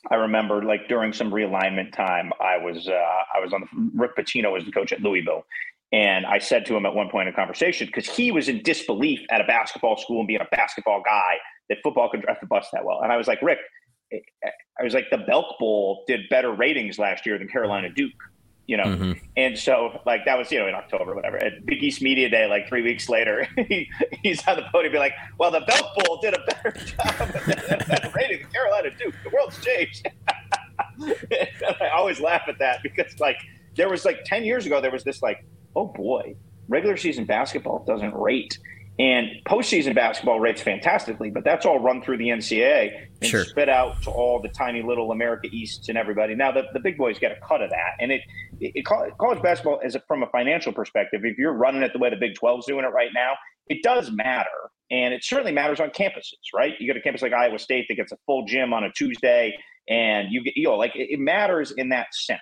I remember like during some realignment time, I was uh, I was on the, Rick Pitino was the coach at Louisville, and I said to him at one point in conversation because he was in disbelief at a basketball school and being a basketball guy that football could drive the bus that well, and I was like, Rick, I was like the Belk Bowl did better ratings last year than Carolina Duke you know. Mm-hmm. And so, like, that was, you know, in October, whatever. At Big East Media Day, like three weeks later, he, he's on the podium, be like, well, the Belk Bowl did a better job at rating than Carolina Duke. The world's changed. I always laugh at that because, like, there was like 10 years ago, there was this, like, oh boy, regular season basketball doesn't rate. And postseason basketball rates fantastically, but that's all run through the NCAA and sure. spit out to all the tiny little America Easts and everybody. Now the, the big boys get a cut of that, and it, it college basketball is from a financial perspective. If you're running it the way the Big 12 is doing it right now, it does matter, and it certainly matters on campuses, right? You get a campus like Iowa State that gets a full gym on a Tuesday, and you get you know like it, it matters in that sense.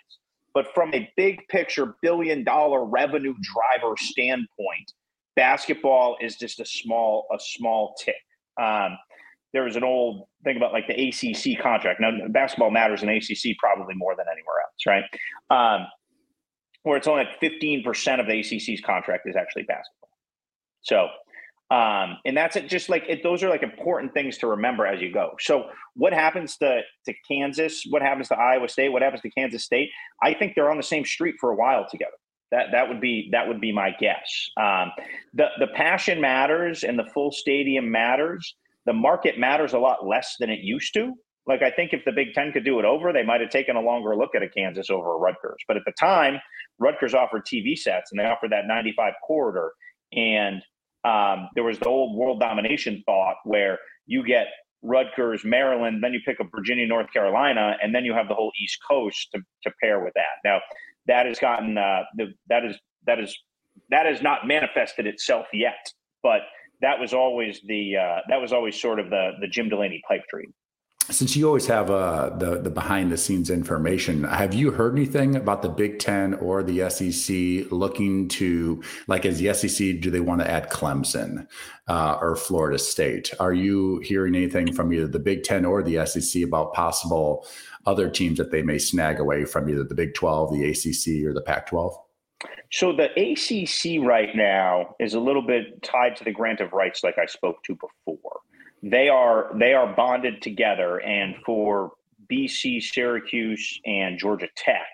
But from a big picture, billion dollar revenue driver standpoint basketball is just a small a small tick. Um, there was an old thing about like the ACC contract. Now, basketball matters in ACC probably more than anywhere else, right? Um, where it's only like 15% of the ACC's contract is actually basketball. So, um, and that's it. Just like it, those are like important things to remember as you go. So, what happens to to Kansas? What happens to Iowa State? What happens to Kansas State? I think they're on the same street for a while together. That that would be that would be my guess. Um, the the passion matters and the full stadium matters. The market matters a lot less than it used to. Like I think if the Big Ten could do it over, they might have taken a longer look at a Kansas over a Rutgers. But at the time, Rutgers offered TV sets and they offered that 95 corridor, and um, there was the old world domination thought where you get Rutgers, Maryland, then you pick up Virginia, North Carolina, and then you have the whole East Coast to, to pair with that. Now, that has gotten uh, the, that is that is that has not manifested itself yet, but that was always the uh, that was always sort of the the Jim Delaney pipe dream. Since you always have uh, the the behind the scenes information, have you heard anything about the Big Ten or the SEC looking to like as the SEC? Do they want to add Clemson uh, or Florida State? Are you hearing anything from either the Big Ten or the SEC about possible other teams that they may snag away from either the Big 12, the ACC, or the Pac 12? So the ACC right now is a little bit tied to the grant of rights, like I spoke to before. They are they are bonded together, and for BC, Syracuse, and Georgia Tech,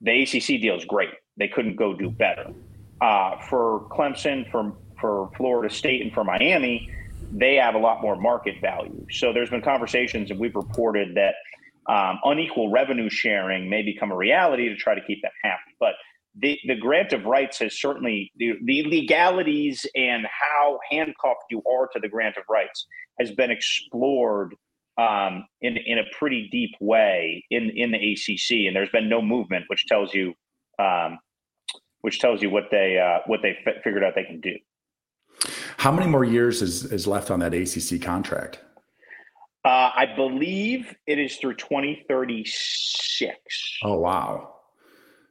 the ACC deal is great. They couldn't go do better. Uh, for Clemson, for for Florida State, and for Miami, they have a lot more market value. So there's been conversations, and we've reported that um, unequal revenue sharing may become a reality to try to keep them happy. But the, the grant of rights has certainly the, the legalities and how handcuffed you are to the grant of rights has been explored um, in in a pretty deep way in in the ACC, and there's been no movement, which tells you um, which tells you what they uh, what they f- figured out they can do. How many more years is is left on that ACC contract? Uh, I believe it is through 2036. Oh, wow.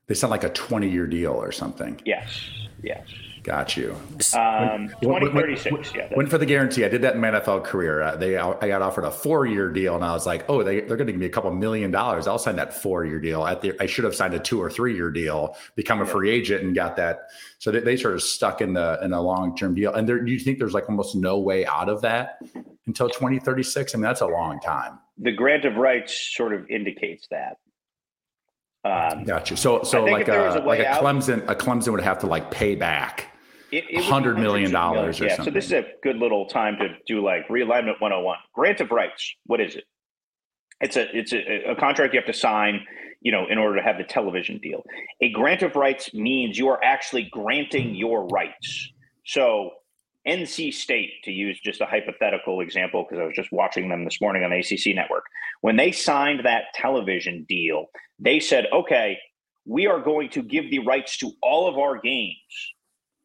They sound like a 20 year deal or something. Yes. Yes. Got you. Um, 2036. yeah. Went for the guarantee. I did that in my NFL career. Uh, they, I got offered a four year deal, and I was like, oh, they, they're going to give me a couple million dollars. I'll sign that four year deal. The, I should have signed a two or three year deal, become a yeah. free agent, and got that. So they, they sort of stuck in the in a long term deal. And there, you think there's like almost no way out of that until 2036? I mean, that's a long time. The grant of rights sort of indicates that. Um, gotcha. So, so like a, a like a Clemson, a Clemson would have to like pay back it, hundred million dollars or yeah, something. So this is a good little time to do like realignment 101. Grant of rights. What is it? It's a it's a, a contract you have to sign, you know, in order to have the television deal. A grant of rights means you are actually granting your rights. So NC State, to use just a hypothetical example, because I was just watching them this morning on the ACC network, when they signed that television deal, they said, okay, we are going to give the rights to all of our games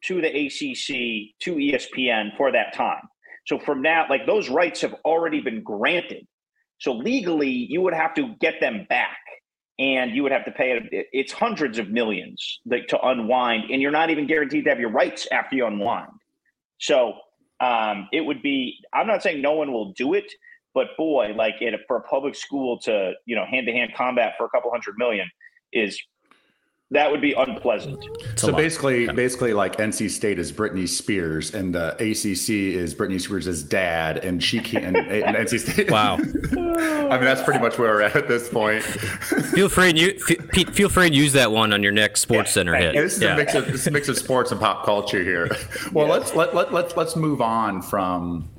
to the ACC, to ESPN for that time. So from now, like those rights have already been granted. So legally, you would have to get them back and you would have to pay it. It's hundreds of millions to unwind, and you're not even guaranteed to have your rights after you unwind. So um, it would be. I'm not saying no one will do it, but boy, like it, for a public school to you know hand to hand combat for a couple hundred million is that would be unpleasant. so basically, basically, like NC State is Britney Spears, and the ACC is Britney Spears' dad, and she can't. And, and NC State. Wow. I mean, that's pretty much where we're at at this point. feel free and you, Pete. Feel free and use that one on your next Sports yeah, Center hit. This is yeah. a mix of this is a mix of sports and pop culture here. Well, yeah. let's let, let let's let's move on from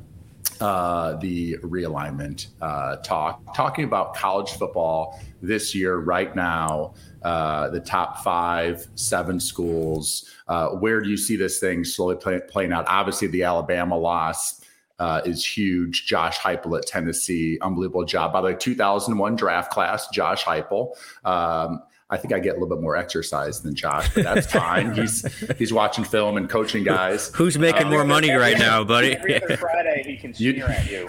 uh, the realignment uh, talk, talking about college football this year, right now, uh, the top five, seven schools. Uh, where do you see this thing slowly play, playing out? Obviously, the Alabama loss uh, is huge. Josh Heupel at Tennessee, unbelievable job. By the way, 2001 draft class, Josh Heupel. Um, I think I get a little bit more exercise than Josh, but that's fine. he's he's watching film and coaching guys. Who's making uh, more money right now, buddy? Every other Friday, he can sneer you, at you.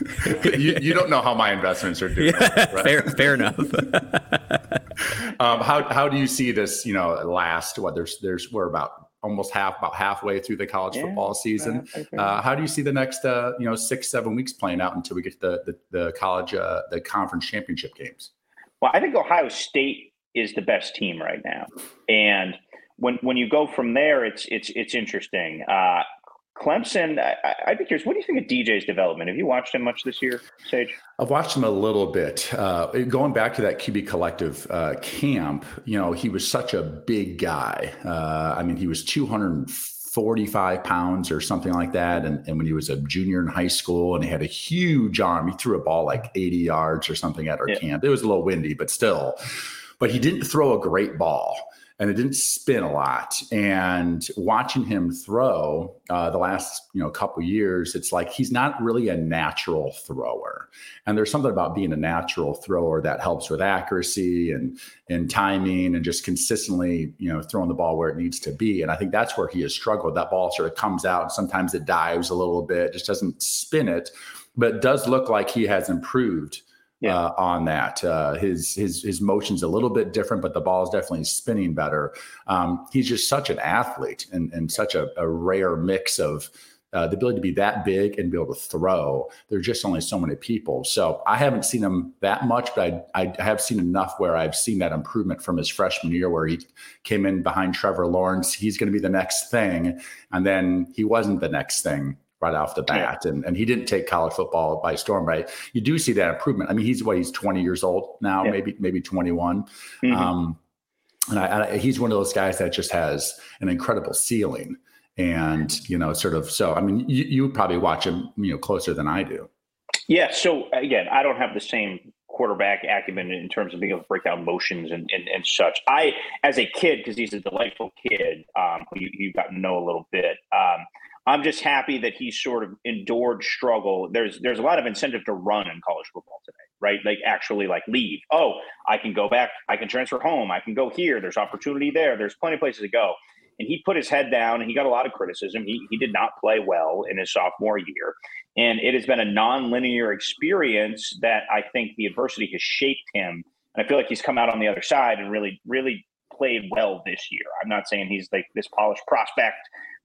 you. You don't know how my investments are doing. Yeah, right? Fair, fair enough. um, how how do you see this? You know, last what there's there's we're about almost half about halfway through the college yeah, football season. Uh, how do you see the next uh, you know six seven weeks playing out until we get to the the, the college uh, the conference championship games? Well, I think Ohio State is the best team right now. And when when you go from there, it's it's it's interesting. Uh, Clemson, I, would be curious. What do you think of DJ's development? Have you watched him much this year, Sage? I've watched him a little bit. Uh, going back to that QB collective uh, camp, you know, he was such a big guy. Uh, I mean, he was 245 pounds or something like that. And, and when he was a junior in high school and he had a huge arm, he threw a ball like 80 yards or something at our yeah. camp. It was a little windy, but still but he didn't throw a great ball and it didn't spin a lot. And watching him throw uh, the last you know couple years, it's like he's not really a natural thrower. And there's something about being a natural thrower that helps with accuracy and and timing and just consistently you know throwing the ball where it needs to be. And I think that's where he has struggled. That ball sort of comes out, sometimes it dives a little bit, just doesn't spin it. But it does look like he has improved yeah. uh, on that. Uh, his his his motion's a little bit different, but the ball is definitely spinning better. Um, he's just such an athlete and and such a, a rare mix of. Uh, the ability to be that big and be able to throw. There's just only so many people. So I haven't seen him that much, but I, I have seen enough where I've seen that improvement from his freshman year, where he came in behind Trevor Lawrence. He's going to be the next thing, and then he wasn't the next thing right off the bat. Yeah. And, and he didn't take college football by storm, right? You do see that improvement. I mean, he's what he's 20 years old now, yeah. maybe, maybe 21. Mm-hmm. Um, and I, I, he's one of those guys that just has an incredible ceiling. And, you know, sort of, so, I mean, you, you probably watch him, you know, closer than I do. Yeah. So again, I don't have the same quarterback acumen in terms of being able to break down motions and, and, and such. I, as a kid, because he's a delightful kid, um, who you, you got to know a little bit, um, I'm just happy that he sort of endured struggle. There's there's a lot of incentive to run in college football today, right? Like actually like leave. Oh, I can go back, I can transfer home, I can go here. There's opportunity there. There's plenty of places to go. And he put his head down and he got a lot of criticism. He he did not play well in his sophomore year. And it has been a non-linear experience that I think the adversity has shaped him. And I feel like he's come out on the other side and really, really played well this year. I'm not saying he's like this polished prospect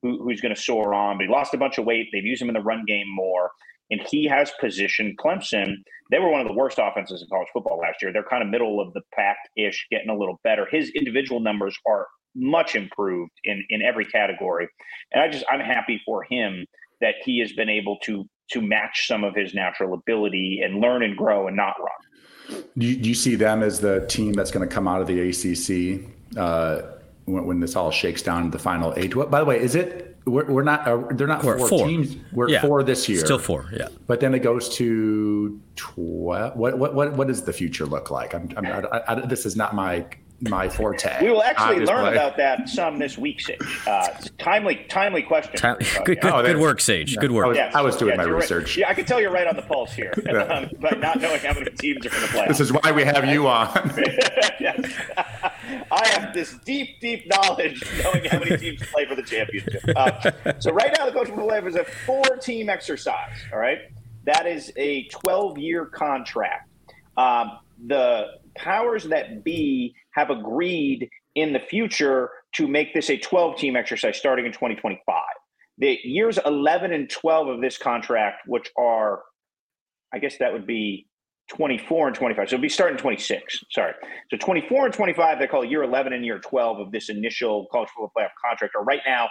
who, who's going to soar on, but he lost a bunch of weight. They've used him in the run game more. And he has positioned Clemson. They were one of the worst offenses in college football last year. They're kind of middle of the pack ish, getting a little better. His individual numbers are much improved in in every category, and I just I'm happy for him that he has been able to to match some of his natural ability and learn and grow and not run. Do you, do you see them as the team that's going to come out of the ACC? Uh, when, when this all shakes down to the final eight. By the way, is it we're, we're not uh, they're not four, four, teams. We're yeah. four this year. Still four, yeah. But then it goes to twelve. What what what what does the future look like? I'm, I'm I, I, this is not my my forte. We will actually learn play. about that some this week, Sage. Uh, timely, timely question. Time, good, good, oh, good, work, Sage. Yeah. Good work. I was, yes, I was doing yes, my research. Right. Yeah, I can tell you're right on the pulse here, um, but not knowing how many teams are going to play. This is why we have you on. I have this deep, deep knowledge knowing how many teams play for the championship. Uh, so right now, the coach will play is a four-team exercise. All right, that is a 12-year contract. Um, the powers that be have agreed in the future to make this a 12 team exercise starting in 2025. The years 11 and 12 of this contract, which are, I guess that would be 24 and 25. So it'll be starting 26. Sorry. So 24 and 25, they call year 11 and year 12 of this initial college football playoff contract are right now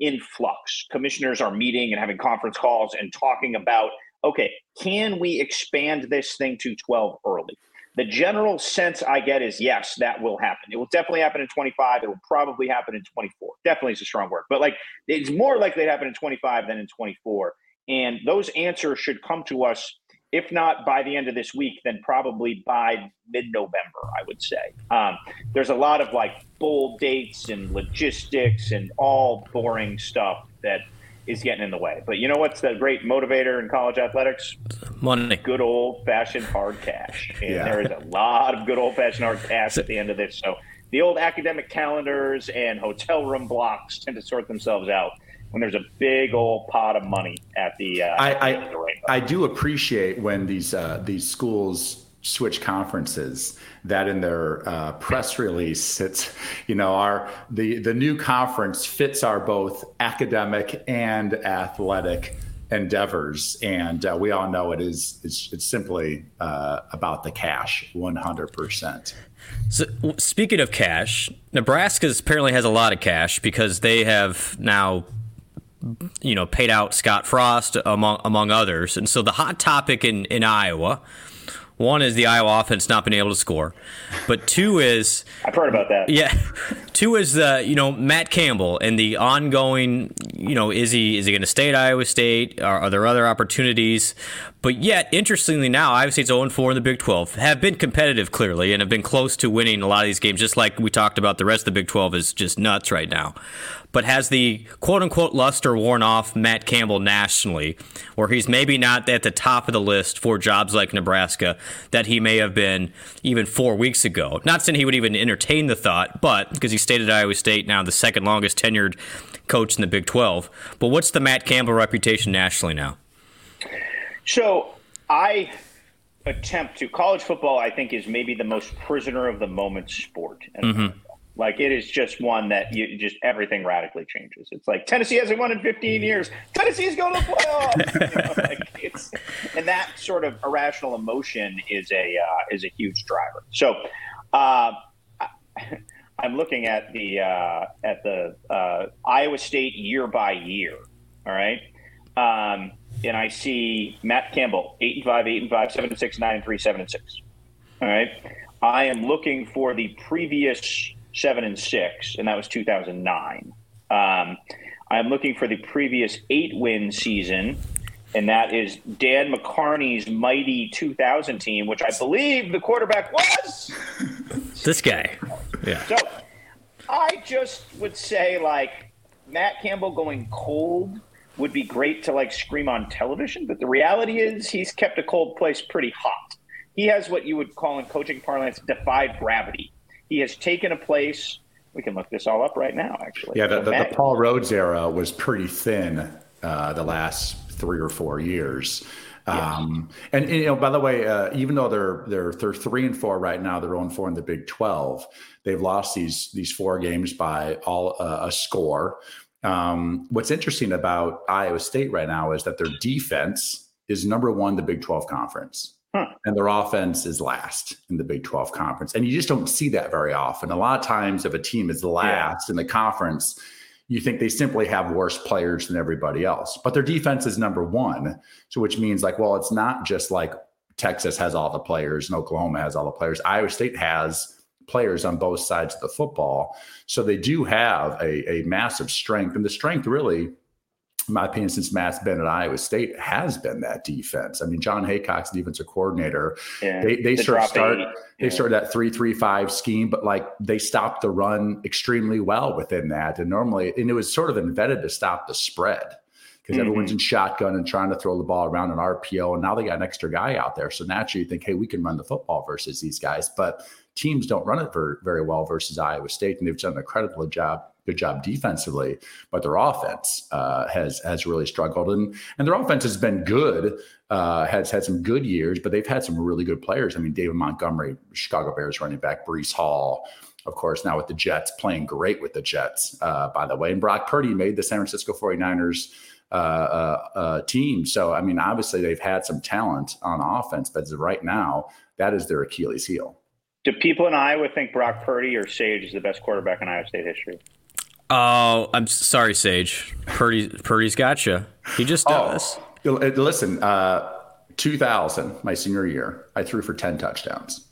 in flux. Commissioners are meeting and having conference calls and talking about, okay, can we expand this thing to 12 early? The general sense I get is yes, that will happen. It will definitely happen in 25. It will probably happen in 24. Definitely is a strong word, but like it's more likely to happen in 25 than in 24. And those answers should come to us, if not by the end of this week, then probably by mid November, I would say. Um, there's a lot of like bold dates and logistics and all boring stuff that is getting in the way. But you know what's the great motivator in college athletics? Money. Good old fashioned hard cash. And yeah. there is a lot of good old fashioned hard cash at the end of this. So the old academic calendars and hotel room blocks tend to sort themselves out when there's a big old pot of money at the. Uh, I I, I, do appreciate when these uh, these schools switch conferences that in their uh, press release it's you know our the the new conference fits our both academic and athletic endeavors. And uh, we all know it is it's, it's simply uh, about the cash 100% so speaking of cash nebraska apparently has a lot of cash because they have now you know paid out scott frost among among others. And so the hot topic in in iowa one is the Iowa offense not being able to score, but two is I've heard about that. Yeah, two is the you know Matt Campbell and the ongoing you know is he is he going to stay at Iowa State? Are, are, there other opportunities? But yet, interestingly, now Iowa State's 0 4 in the Big 12 have been competitive clearly and have been close to winning a lot of these games. Just like we talked about, the rest of the Big 12 is just nuts right now but has the quote unquote luster worn off Matt Campbell nationally, where he's maybe not at the top of the list for jobs like Nebraska that he may have been even four weeks ago? Not saying he would even entertain the thought, but because he stayed at Iowa State, now the second longest tenured coach in the Big 12. But what's the Matt Campbell reputation nationally now? So I attempt to college football. I think is maybe the most prisoner of the moment sport. Mm-hmm. Like it is just one that you just everything radically changes. It's like Tennessee hasn't won in 15 years. Tennessee's going to the playoffs. you know, like it's, and that sort of irrational emotion is a uh, is a huge driver. So uh, I'm looking at the uh, at the uh, Iowa State year by year. All right. Um, and I see Matt Campbell, eight and five, eight and five, seven and six, nine and three, seven and six. All right. I am looking for the previous seven and six, and that was 2009. Um, I'm looking for the previous eight win season, and that is Dan McCarney's mighty 2000 team, which I believe the quarterback was this guy. Yeah. So I just would say, like, Matt Campbell going cold would be great to like scream on television, but the reality is he's kept a cold place pretty hot. He has what you would call in coaching parlance defied gravity. He has taken a place. We can look this all up right now, actually. Yeah, the, the, the Paul Rhoads era was pretty thin uh, the last three or four years. Um, and, and, you know, by the way, uh, even though they're they're they're three and four right now, they're on four in the Big Twelve. They've lost these these four games by all uh, a score. Um, what's interesting about Iowa State right now is that their defense is number one the Big Twelve conference. Huh. And their offense is last in the Big 12 conference. And you just don't see that very often. A lot of times, if a team is last yeah. in the conference, you think they simply have worse players than everybody else. But their defense is number one. So, which means like, well, it's not just like Texas has all the players and Oklahoma has all the players. Iowa State has players on both sides of the football. So they do have a, a massive strength. And the strength really in my opinion, since Matt's been at Iowa State, has been that defense. I mean, Jon Heacock's defensive coordinator. Yeah, they they the sort of start eight. they yeah. started that three three five scheme, but like they stopped the run extremely well within that. And normally, and it was sort of invented to stop the spread because mm-hmm. everyone's in shotgun and trying to throw the ball around an RPO. And now they got an extra guy out there. So naturally you think, hey, we can run the football versus these guys. But teams don't run it very, very well versus Iowa State. And they've done an incredible job good job defensively, but their offense uh, has has really struggled, and and their offense has been good, uh, has had some good years, but they've had some really good players. I mean, David Montgomery, Chicago Bears running back, Breece Hall, of course, now with the Jets, playing great with the Jets, uh, by the way, and Brock Purdy made the San Francisco 49ers. Uh, uh, uh, team. So, I mean, obviously they've had some talent on offense, but right now, that is their Achilles heel. Do people in Iowa think Brock Purdy or Sage is the best quarterback in Iowa State history? Oh, I'm sorry, Sage. Purdy, Purdy's got you. He just oh, does. Oh, listen, uh, 2000, my senior year, I threw for 10 touchdowns.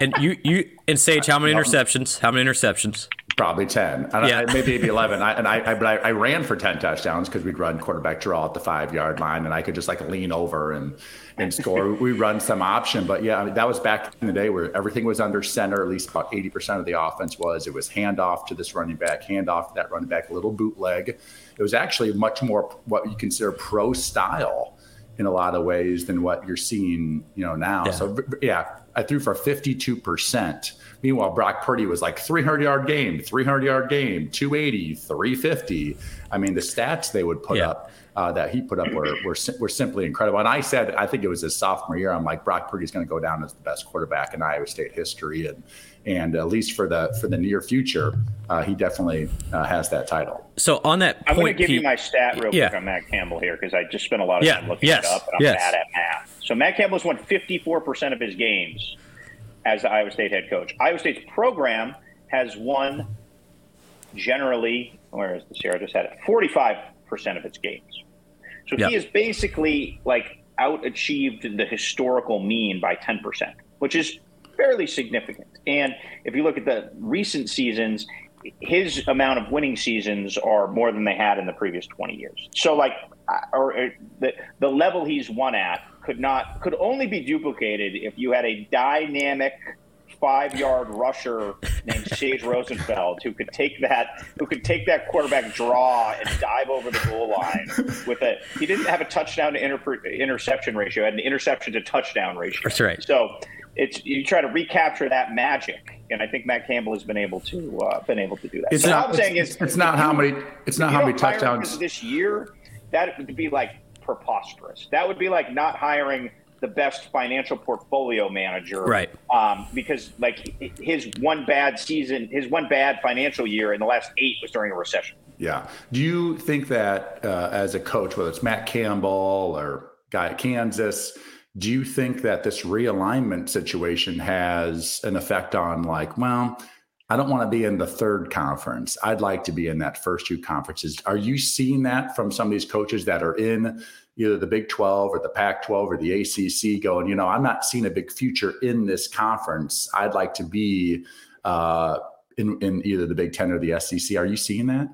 And you, you, and Sage, how many interceptions? How many interceptions? Probably 10. And yeah. I, maybe, maybe 11. I, and I, I, but I, I ran for 10 touchdowns because we'd run quarterback draw at the five yard line and I could just like lean over and, and score. we run some option. But yeah, I mean, that was back in the day where everything was under center, at least about 80% of the offense was. It was handoff to this running back, handoff to that running back, little bootleg. It was actually much more what you consider pro style in a lot of ways than what you're seeing, you know, now. Yeah. So yeah, I threw for 52%. Meanwhile, Brock Purdy was like 300 yard game, 300 yard game, 280, 350. I mean, the stats they would put yeah. up uh, that he put up were, were, were simply incredible. And I said, I think it was his sophomore year. I'm like, Brock Purdy's going to go down as the best quarterback in Iowa State history, and and at least for the for the near future, uh, he definitely uh, has that title. So on that, point, I'm going to give you my stat real yeah. quick on Matt Campbell here because I just spent a lot of yeah. time looking yes. it up, and I'm yes. bad at math. So Matt Campbell's won 54 percent of his games as the Iowa State head coach. Iowa State's program has won generally, where is the Sierra just had it, 45 percent of its games. So yep. he has basically like outachieved the historical mean by 10%, which is fairly significant. And if you look at the recent seasons, his amount of winning seasons are more than they had in the previous 20 years. So like uh, or, or the the level he's won at could not could only be duplicated if you had a dynamic five yard rusher named Sage Rosenfels who could take that who could take that quarterback draw and dive over the goal line with it. He didn't have a touchdown to inter- interception ratio, had an interception to touchdown ratio. That's right. So it's you try to recapture that magic, and I think Matt Campbell has been able to uh, been able to do that. It's so not, I'm saying is it's not how many it's not how many touchdowns this year. That would be like preposterous. That would be like not hiring the best financial portfolio manager, right? Um, because like his one bad season, his one bad financial year in the last eight was during a recession. Yeah. Do you think that uh, as a coach, whether it's Matt Campbell or guy at Kansas, do you think that this realignment situation has an effect on like, well, I don't want to be in the third conference. I'd like to be in that first two conferences. Are you seeing that from some of these coaches that are in either the Big 12 or the Pac 12 or the ACC going, you know, I'm not seeing a big future in this conference. I'd like to be uh, in, in either the Big 10 or the SEC. Are you seeing that?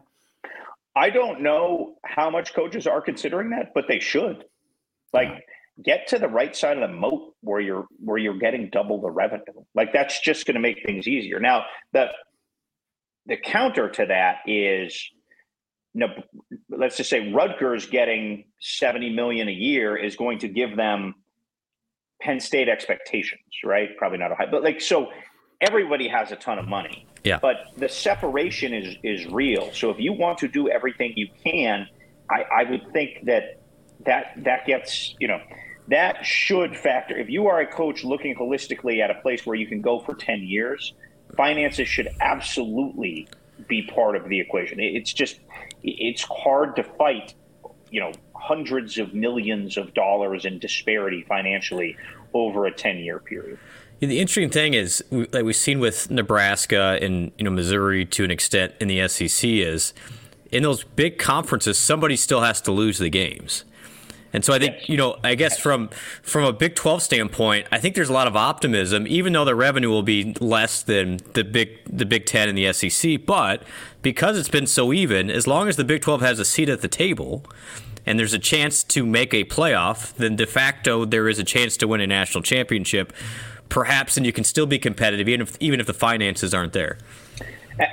I don't know how much coaches are considering that, but they should. Like. Get to the right side of the moat where you're where you're getting double the revenue. Like that's just going to make things easier. Now, the the counter to that is you know, let's just say Rutgers getting 70 million a year is going to give them Penn State expectations, right? Probably not a high, but like so everybody has a ton of money. Yeah. But the separation is is real. So if you want to do everything you can, I, I would think that that that gets, you know, that should factor. If you are a coach looking holistically at a place where you can go for 10 years, finances should absolutely be part of the equation. It's just it's hard to fight, you know, hundreds of millions of dollars in disparity financially over a 10 year period. The interesting thing is, like we've seen with Nebraska and you know Missouri to an extent in the SEC, is in those big conferences, somebody still has to lose the games. And so I think, you know, I guess from from a Big 12 standpoint, I think there's a lot of optimism, even though the revenue will be less than the Big the Big 10 and the SEC. But because it's been so even, as long as the Big 12 has a seat at the table and there's a chance to make a playoff, then de facto there is a chance to win a national championship, perhaps, and you can still be competitive even if even if the finances aren't there.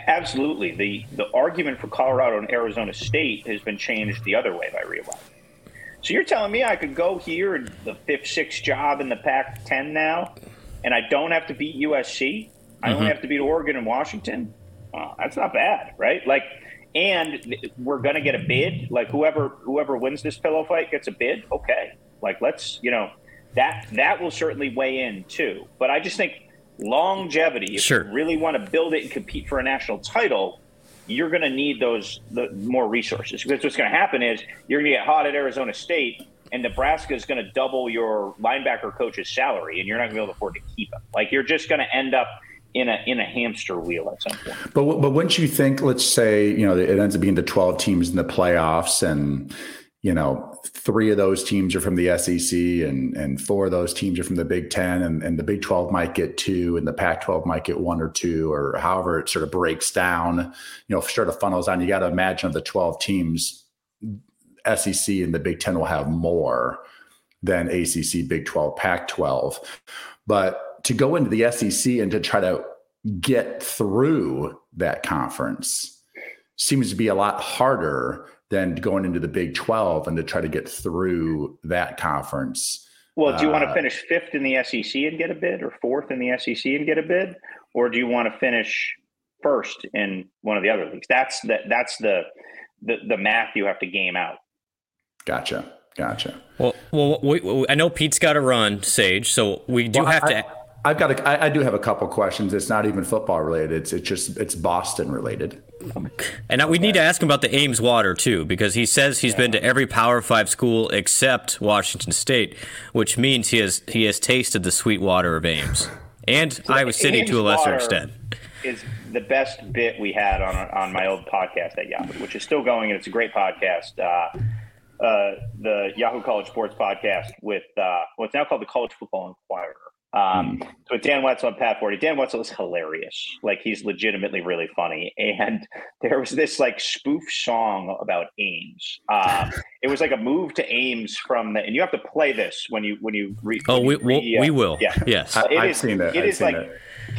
Absolutely. The the argument for Colorado and Arizona State has been changed the other way by realignment. So you're telling me I could go here in the fifth, sixth job in the Pac-10 now, and I don't have to beat USC. I mm-hmm. only have to beat Oregon and Washington. Uh, that's not bad, right? Like, and we're gonna get a bid. Like whoever whoever wins this pillow fight gets a bid. Okay, like let's you know that that will certainly weigh in too. But I just think longevity. If sure. you really want to build it and compete for a national title, you're going to need those the more resources because what's going to happen is you're going to get hot at Arizona State and Nebraska is going to double your linebacker coach's salary and you're not going to be able to afford to keep him. Like you're just going to end up in a in a hamster wheel at some point. But but wouldn't you think? Let's say you know it ends up being the 12 teams in the playoffs and you know, three of those teams are from the SEC and, and four of those teams are from the Big Ten, and, and the Big 12 might get two, and the Pac 12 might get one or two, or however it sort of breaks down, you know, sort of funnels on. You got to imagine of the 12 teams, SEC and the Big Ten will have more than ACC, Big 12, Pac 12. But to go into the SEC and to try to get through that conference seems to be a lot harder than going into the Big 12 and to try to get through that conference. Well, do you uh, want to finish fifth in the SEC and get a bid, or fourth in the SEC and get a bid, or do you want to finish first in one of the other leagues? That's the that's the the, the math you have to game out. Gotcha, gotcha. Well, well, we, we, I know Pete's got to run, Sage, so we do well, have I, to. I've got. A, I, I do have a couple questions. It's not even football related. It's it's just it's Boston related. And now we need to ask him about the Ames water too, because he says he's yeah. been to every Power Five school except Washington State, which means he has he has tasted the sweet water of Ames and so Iowa City Ames to a lesser extent. Is the best bit we had on on my old podcast at Yahoo, which is still going, and it's a great podcast. Uh, uh, the Yahoo College Sports podcast with uh, what's now called the College Football Enquirer. Um. So Dan Wetzel and Pat Forde. Dan Wetzel is hilarious. Like he's legitimately really funny. And there was this like spoof song about Ames. Uh, it was like a move to Ames from the, and you have to play this when you when you read. Oh, we re, uh, we will. Yeah. Yes. I, have seen that. It I've is like.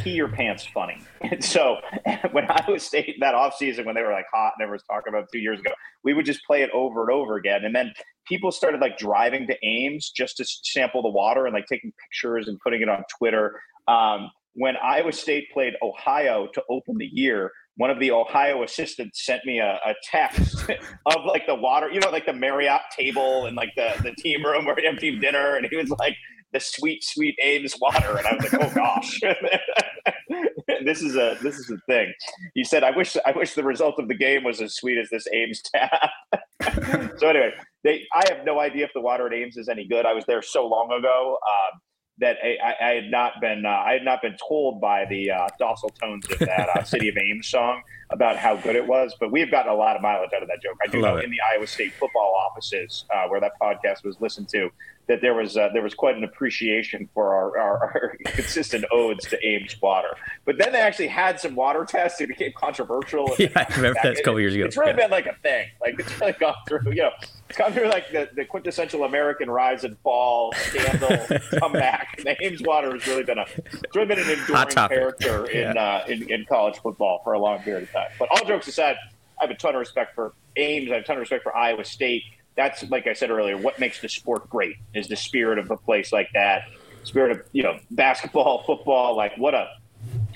Pee your pants funny. And so when Iowa State that offseason, when they were like hot and everyone was talking about two years ago, we would just play it over and over again. And then people started like driving to Ames just to sample the water and like taking pictures and putting it on Twitter. Um, when Iowa State played Ohio to open the year, one of the Ohio assistants sent me a, a text of like the water, you know, like the Marriott table and like the, the team room where you have team dinner. And he was like, the sweet, sweet Ames water. And I was like, oh gosh. this is a this is a thing. He said, I wish I wish the result of the game was as sweet as this Ames tap. so anyway, they I have no idea if the water at Ames is any good. I was there so long ago. Um, that I, I, had not been uh, I had not been told by the uh, docile tones of that uh, City of Ames song about how good it was. But we've gotten a lot of mileage out of that joke. I do know it. in the Iowa State football offices uh, where that podcast was listened to that there was uh, there was quite an appreciation for our, our, our, consistent odes to Ames water. But then they actually had some water tests. It became controversial. Yeah, I remember that a couple years ago. It's really yeah. been like a thing. Like it's really gone through. You know, it's gone through like the, the quintessential American rise and fall scandal comeback. The Ames water has really been a it's really been an enduring character in, uh, in in college football for a long period of time. But all jokes aside, I have a ton of respect for Ames. I have a ton of respect for Iowa State that's like I said earlier, what makes the sport great is the spirit of a place like that. Spirit of you know basketball, football, like what a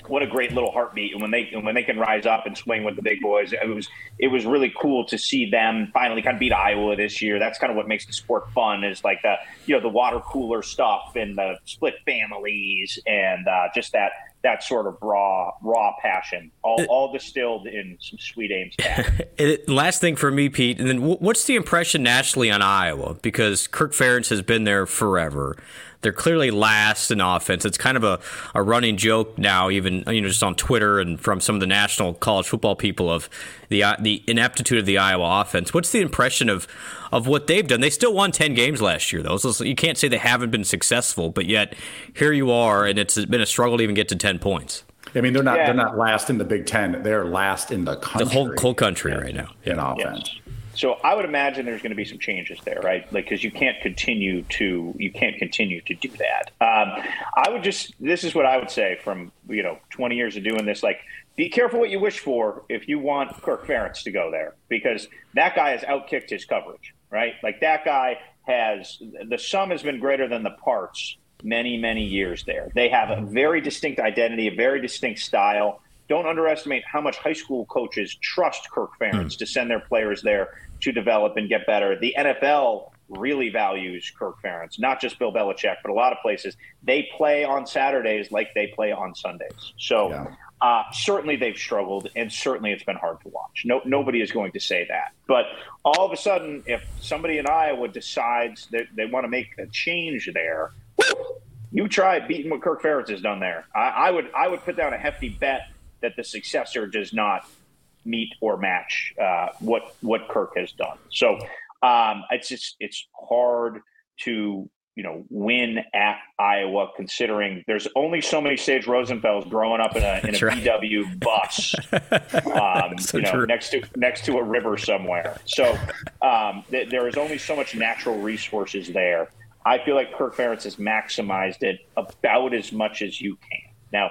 what a great little heartbeat. And when they when they can rise up and swing with the big boys, it was it was really cool to see them finally kind of beat Iowa this year. That's kind of what makes the sport fun is like the you know the water cooler stuff and the split families and uh, just that that sort of raw raw passion, all, all distilled in some sweet Ames. last thing for me, Pete, and then what's the impression nationally on Iowa? Because Kirk Ferentz has been there forever. They're clearly last in offense. It's kind of a, a running joke now, even you know, just on Twitter and from some of the national college football people of the uh, the ineptitude of the Iowa offense. What's the impression of of what they've done? They still won ten games last year, though. So you can't say they haven't been successful, but yet here you are, and it's been a struggle to even get to ten points. I mean, they're not yeah. they're not last in the Big Ten. They're last in the country. The whole whole country right now in offense. Yes. So I would imagine there's going to be some changes there, right? Like because you can't continue to you can't continue to do that. Um, I would just this is what I would say from you know 20 years of doing this. Like, be careful what you wish for if you want Kirk Ferentz to go there because that guy has outkicked his coverage, right? Like that guy has the sum has been greater than the parts many many years there. They have a very distinct identity, a very distinct style don't underestimate how much high school coaches trust Kirk Ferentz mm. to send their players there to develop and get better. The NFL really values Kirk Ferentz, not just Bill Belichick, but a lot of places. They play on Saturdays like they play on Sundays. So yeah. uh, certainly they've struggled, and certainly it's been hard to watch. No, nobody is going to say that. But all of a sudden, if somebody in Iowa decides that they want to make a change there, you try beating what Kirk Ferentz has done there. I, I would I would put down a hefty bet that the successor does not meet or match uh, what what Kirk has done. So um, it's just it's hard to you know win at Iowa considering there's only so many Sage Rosenfels growing up in a in a right. VW bus, um, so you know, true. next to next to a river somewhere. So um, th- there is only so much natural resources there. I feel like Kirk Ferentz has maximized it about as much as you can. Now,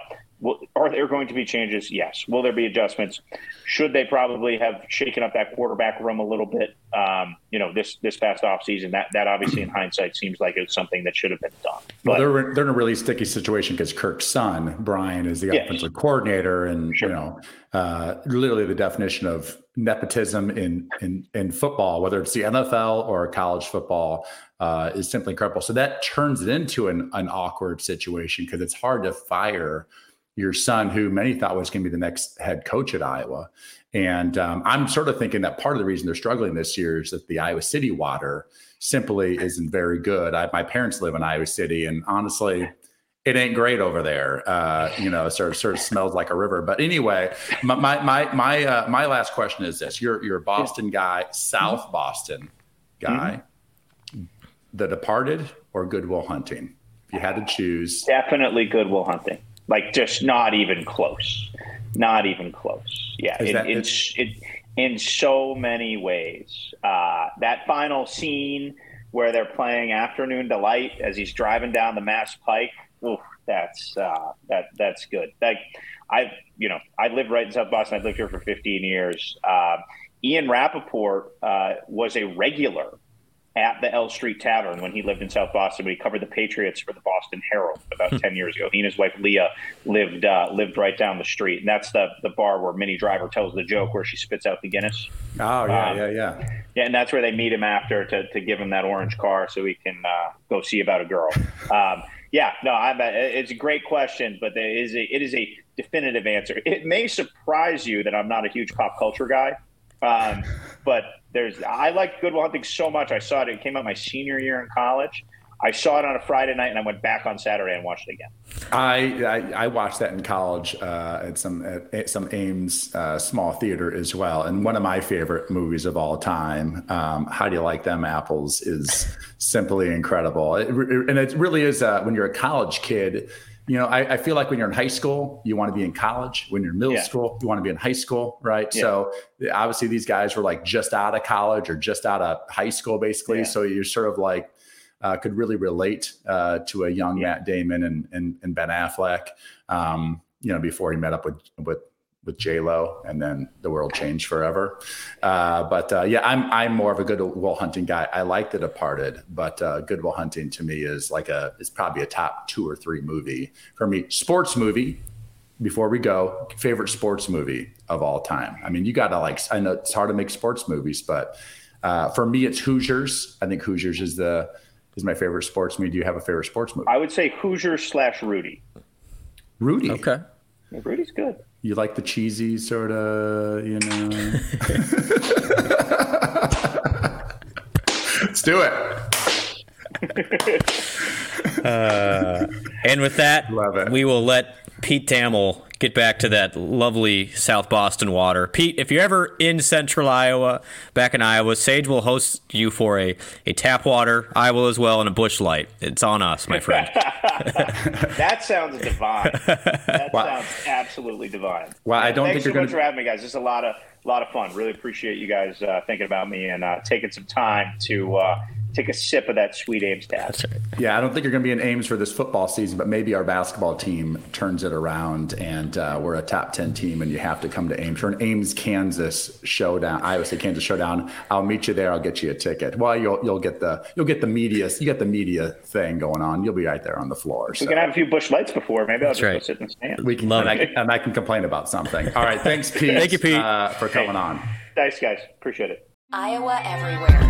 are there going to be changes? Yes. Will there be adjustments? Should they probably have shaken up that quarterback room a little bit? Um, you know, this this past offseason, that that obviously in hindsight seems like it's something that should have been done. But, well, they're they're in a really sticky situation because Kirk's son Brian is the yes. offensive coordinator, and sure. you know, uh, literally the definition of nepotism in in in football, whether it's the NFL or college football. Uh, is simply incredible. So that turns it into an, an awkward situation because it's hard to fire your son, who many thought was going to be the next head coach at Iowa. And um, I'm sort of thinking that part of the reason they're struggling this year is that the Iowa City water simply isn't very good. I, my parents live in Iowa City, and honestly, it ain't great over there. Uh, you know, sort of sort of smells like a river. But anyway, my my my my, uh, my last question is this: You're you're a Boston guy, South mm-hmm. Boston guy, mm-hmm. The Departed or Good Will Hunting? If you had to choose, definitely Good Will Hunting. Like just not even close. Not even close. Yeah. In, in, in, in, so many ways. Uh, that final scene where they're playing Afternoon Delight as he's driving down the Mass Pike. Ooh, that's uh, that that's good. Like I, you know, I live right in South Boston. i've lived here for 15 years. Uh, Ian Rapoport uh, was a regular at the L Street Tavern when he lived in South Boston. He covered the Patriots for the Boston Herald about ten years ago. He and his wife Leah lived uh, lived right down the street, and that's the the bar where Minnie Driver tells the joke where she spits out the Guinness. Oh yeah, um, yeah, yeah. Yeah, and that's where they meet him after to, to give him that orange car so he can uh, go see about a girl. Um, yeah, no, I'm, it's a great question, but there is a, it is a definitive answer. It may surprise you that I'm not a huge pop culture guy. Um, but there's I like Good Will Hunting so much. I saw it. It came out my senior year in college. I saw it on a Friday night, and I went back on Saturday and watched it again. I I, I watched that in college uh, at some at some Ames uh, small theater as well, and one of my favorite movies of all time. Um, How do you like them apples? Is simply incredible, it, and it really is. Uh, when you're a college kid, you know, I, I, feel like when you're in high school, you want to be in college. When you're in middle yeah. school, you want to be in high school, right? Yeah. So obviously, these guys were like just out of college or just out of high school, basically. Yeah. So you're sort of like uh, could really relate uh, to a young Matt Damon and, and, and Ben Affleck. Um, you know, before he met up with with with J Lo, and then the world changed forever. Uh, but uh, yeah, I'm I'm more of a Good Will Hunting guy. I like The Departed, but uh, Good Will Hunting to me is like a is probably a top two or three movie for me. Sports movie. Before we go, favorite sports movie of all time. I mean, you got to like. I know it's hard to make sports movies, but uh, for me, it's Hoosiers. I think Hoosiers is the is my favorite sports movie. Do you have a favorite sports movie? I would say Hoosiers slash Rudy. Rudy. Okay. Rudy's good you like the cheesy sort of, you know. Let's do it. Uh, and with that, we will let Pete Thamel get back to that lovely South Boston water. Pete, if you're ever in central Iowa, back in Iowa, Sage will host you for a, a tap water, I will as well, and a Busch Light. It's on us, my friend. that sounds divine. That wow. sounds absolutely divine. Well, I don't Thanks think so you're so much for having me, guys. This is a lot of a lot of fun. Really appreciate you guys uh, thinking about me and uh, taking some time to uh, take a sip of that sweet Ames tap. Right. Yeah, I don't think you're going to be in Ames for this football season, but maybe our basketball team turns it around and uh, we're a top 10 team and you have to come to Ames for an Ames, Kansas showdown. Iowa State, Kansas showdown. I'll meet you there. I'll get you a ticket. Well, you'll, you'll get the, you'll get the media, you get the media thing going on. You'll be right there on the floor. So. We can have a few Busch Lights before. Maybe I'll That's just right. go sit in the stand. We can, Love and, I, and I can complain about something. All right. Thanks, Pete. Thank you, Pete. Uh, for coming hey, on. Thanks, guys. Appreciate it. Iowa everywhere.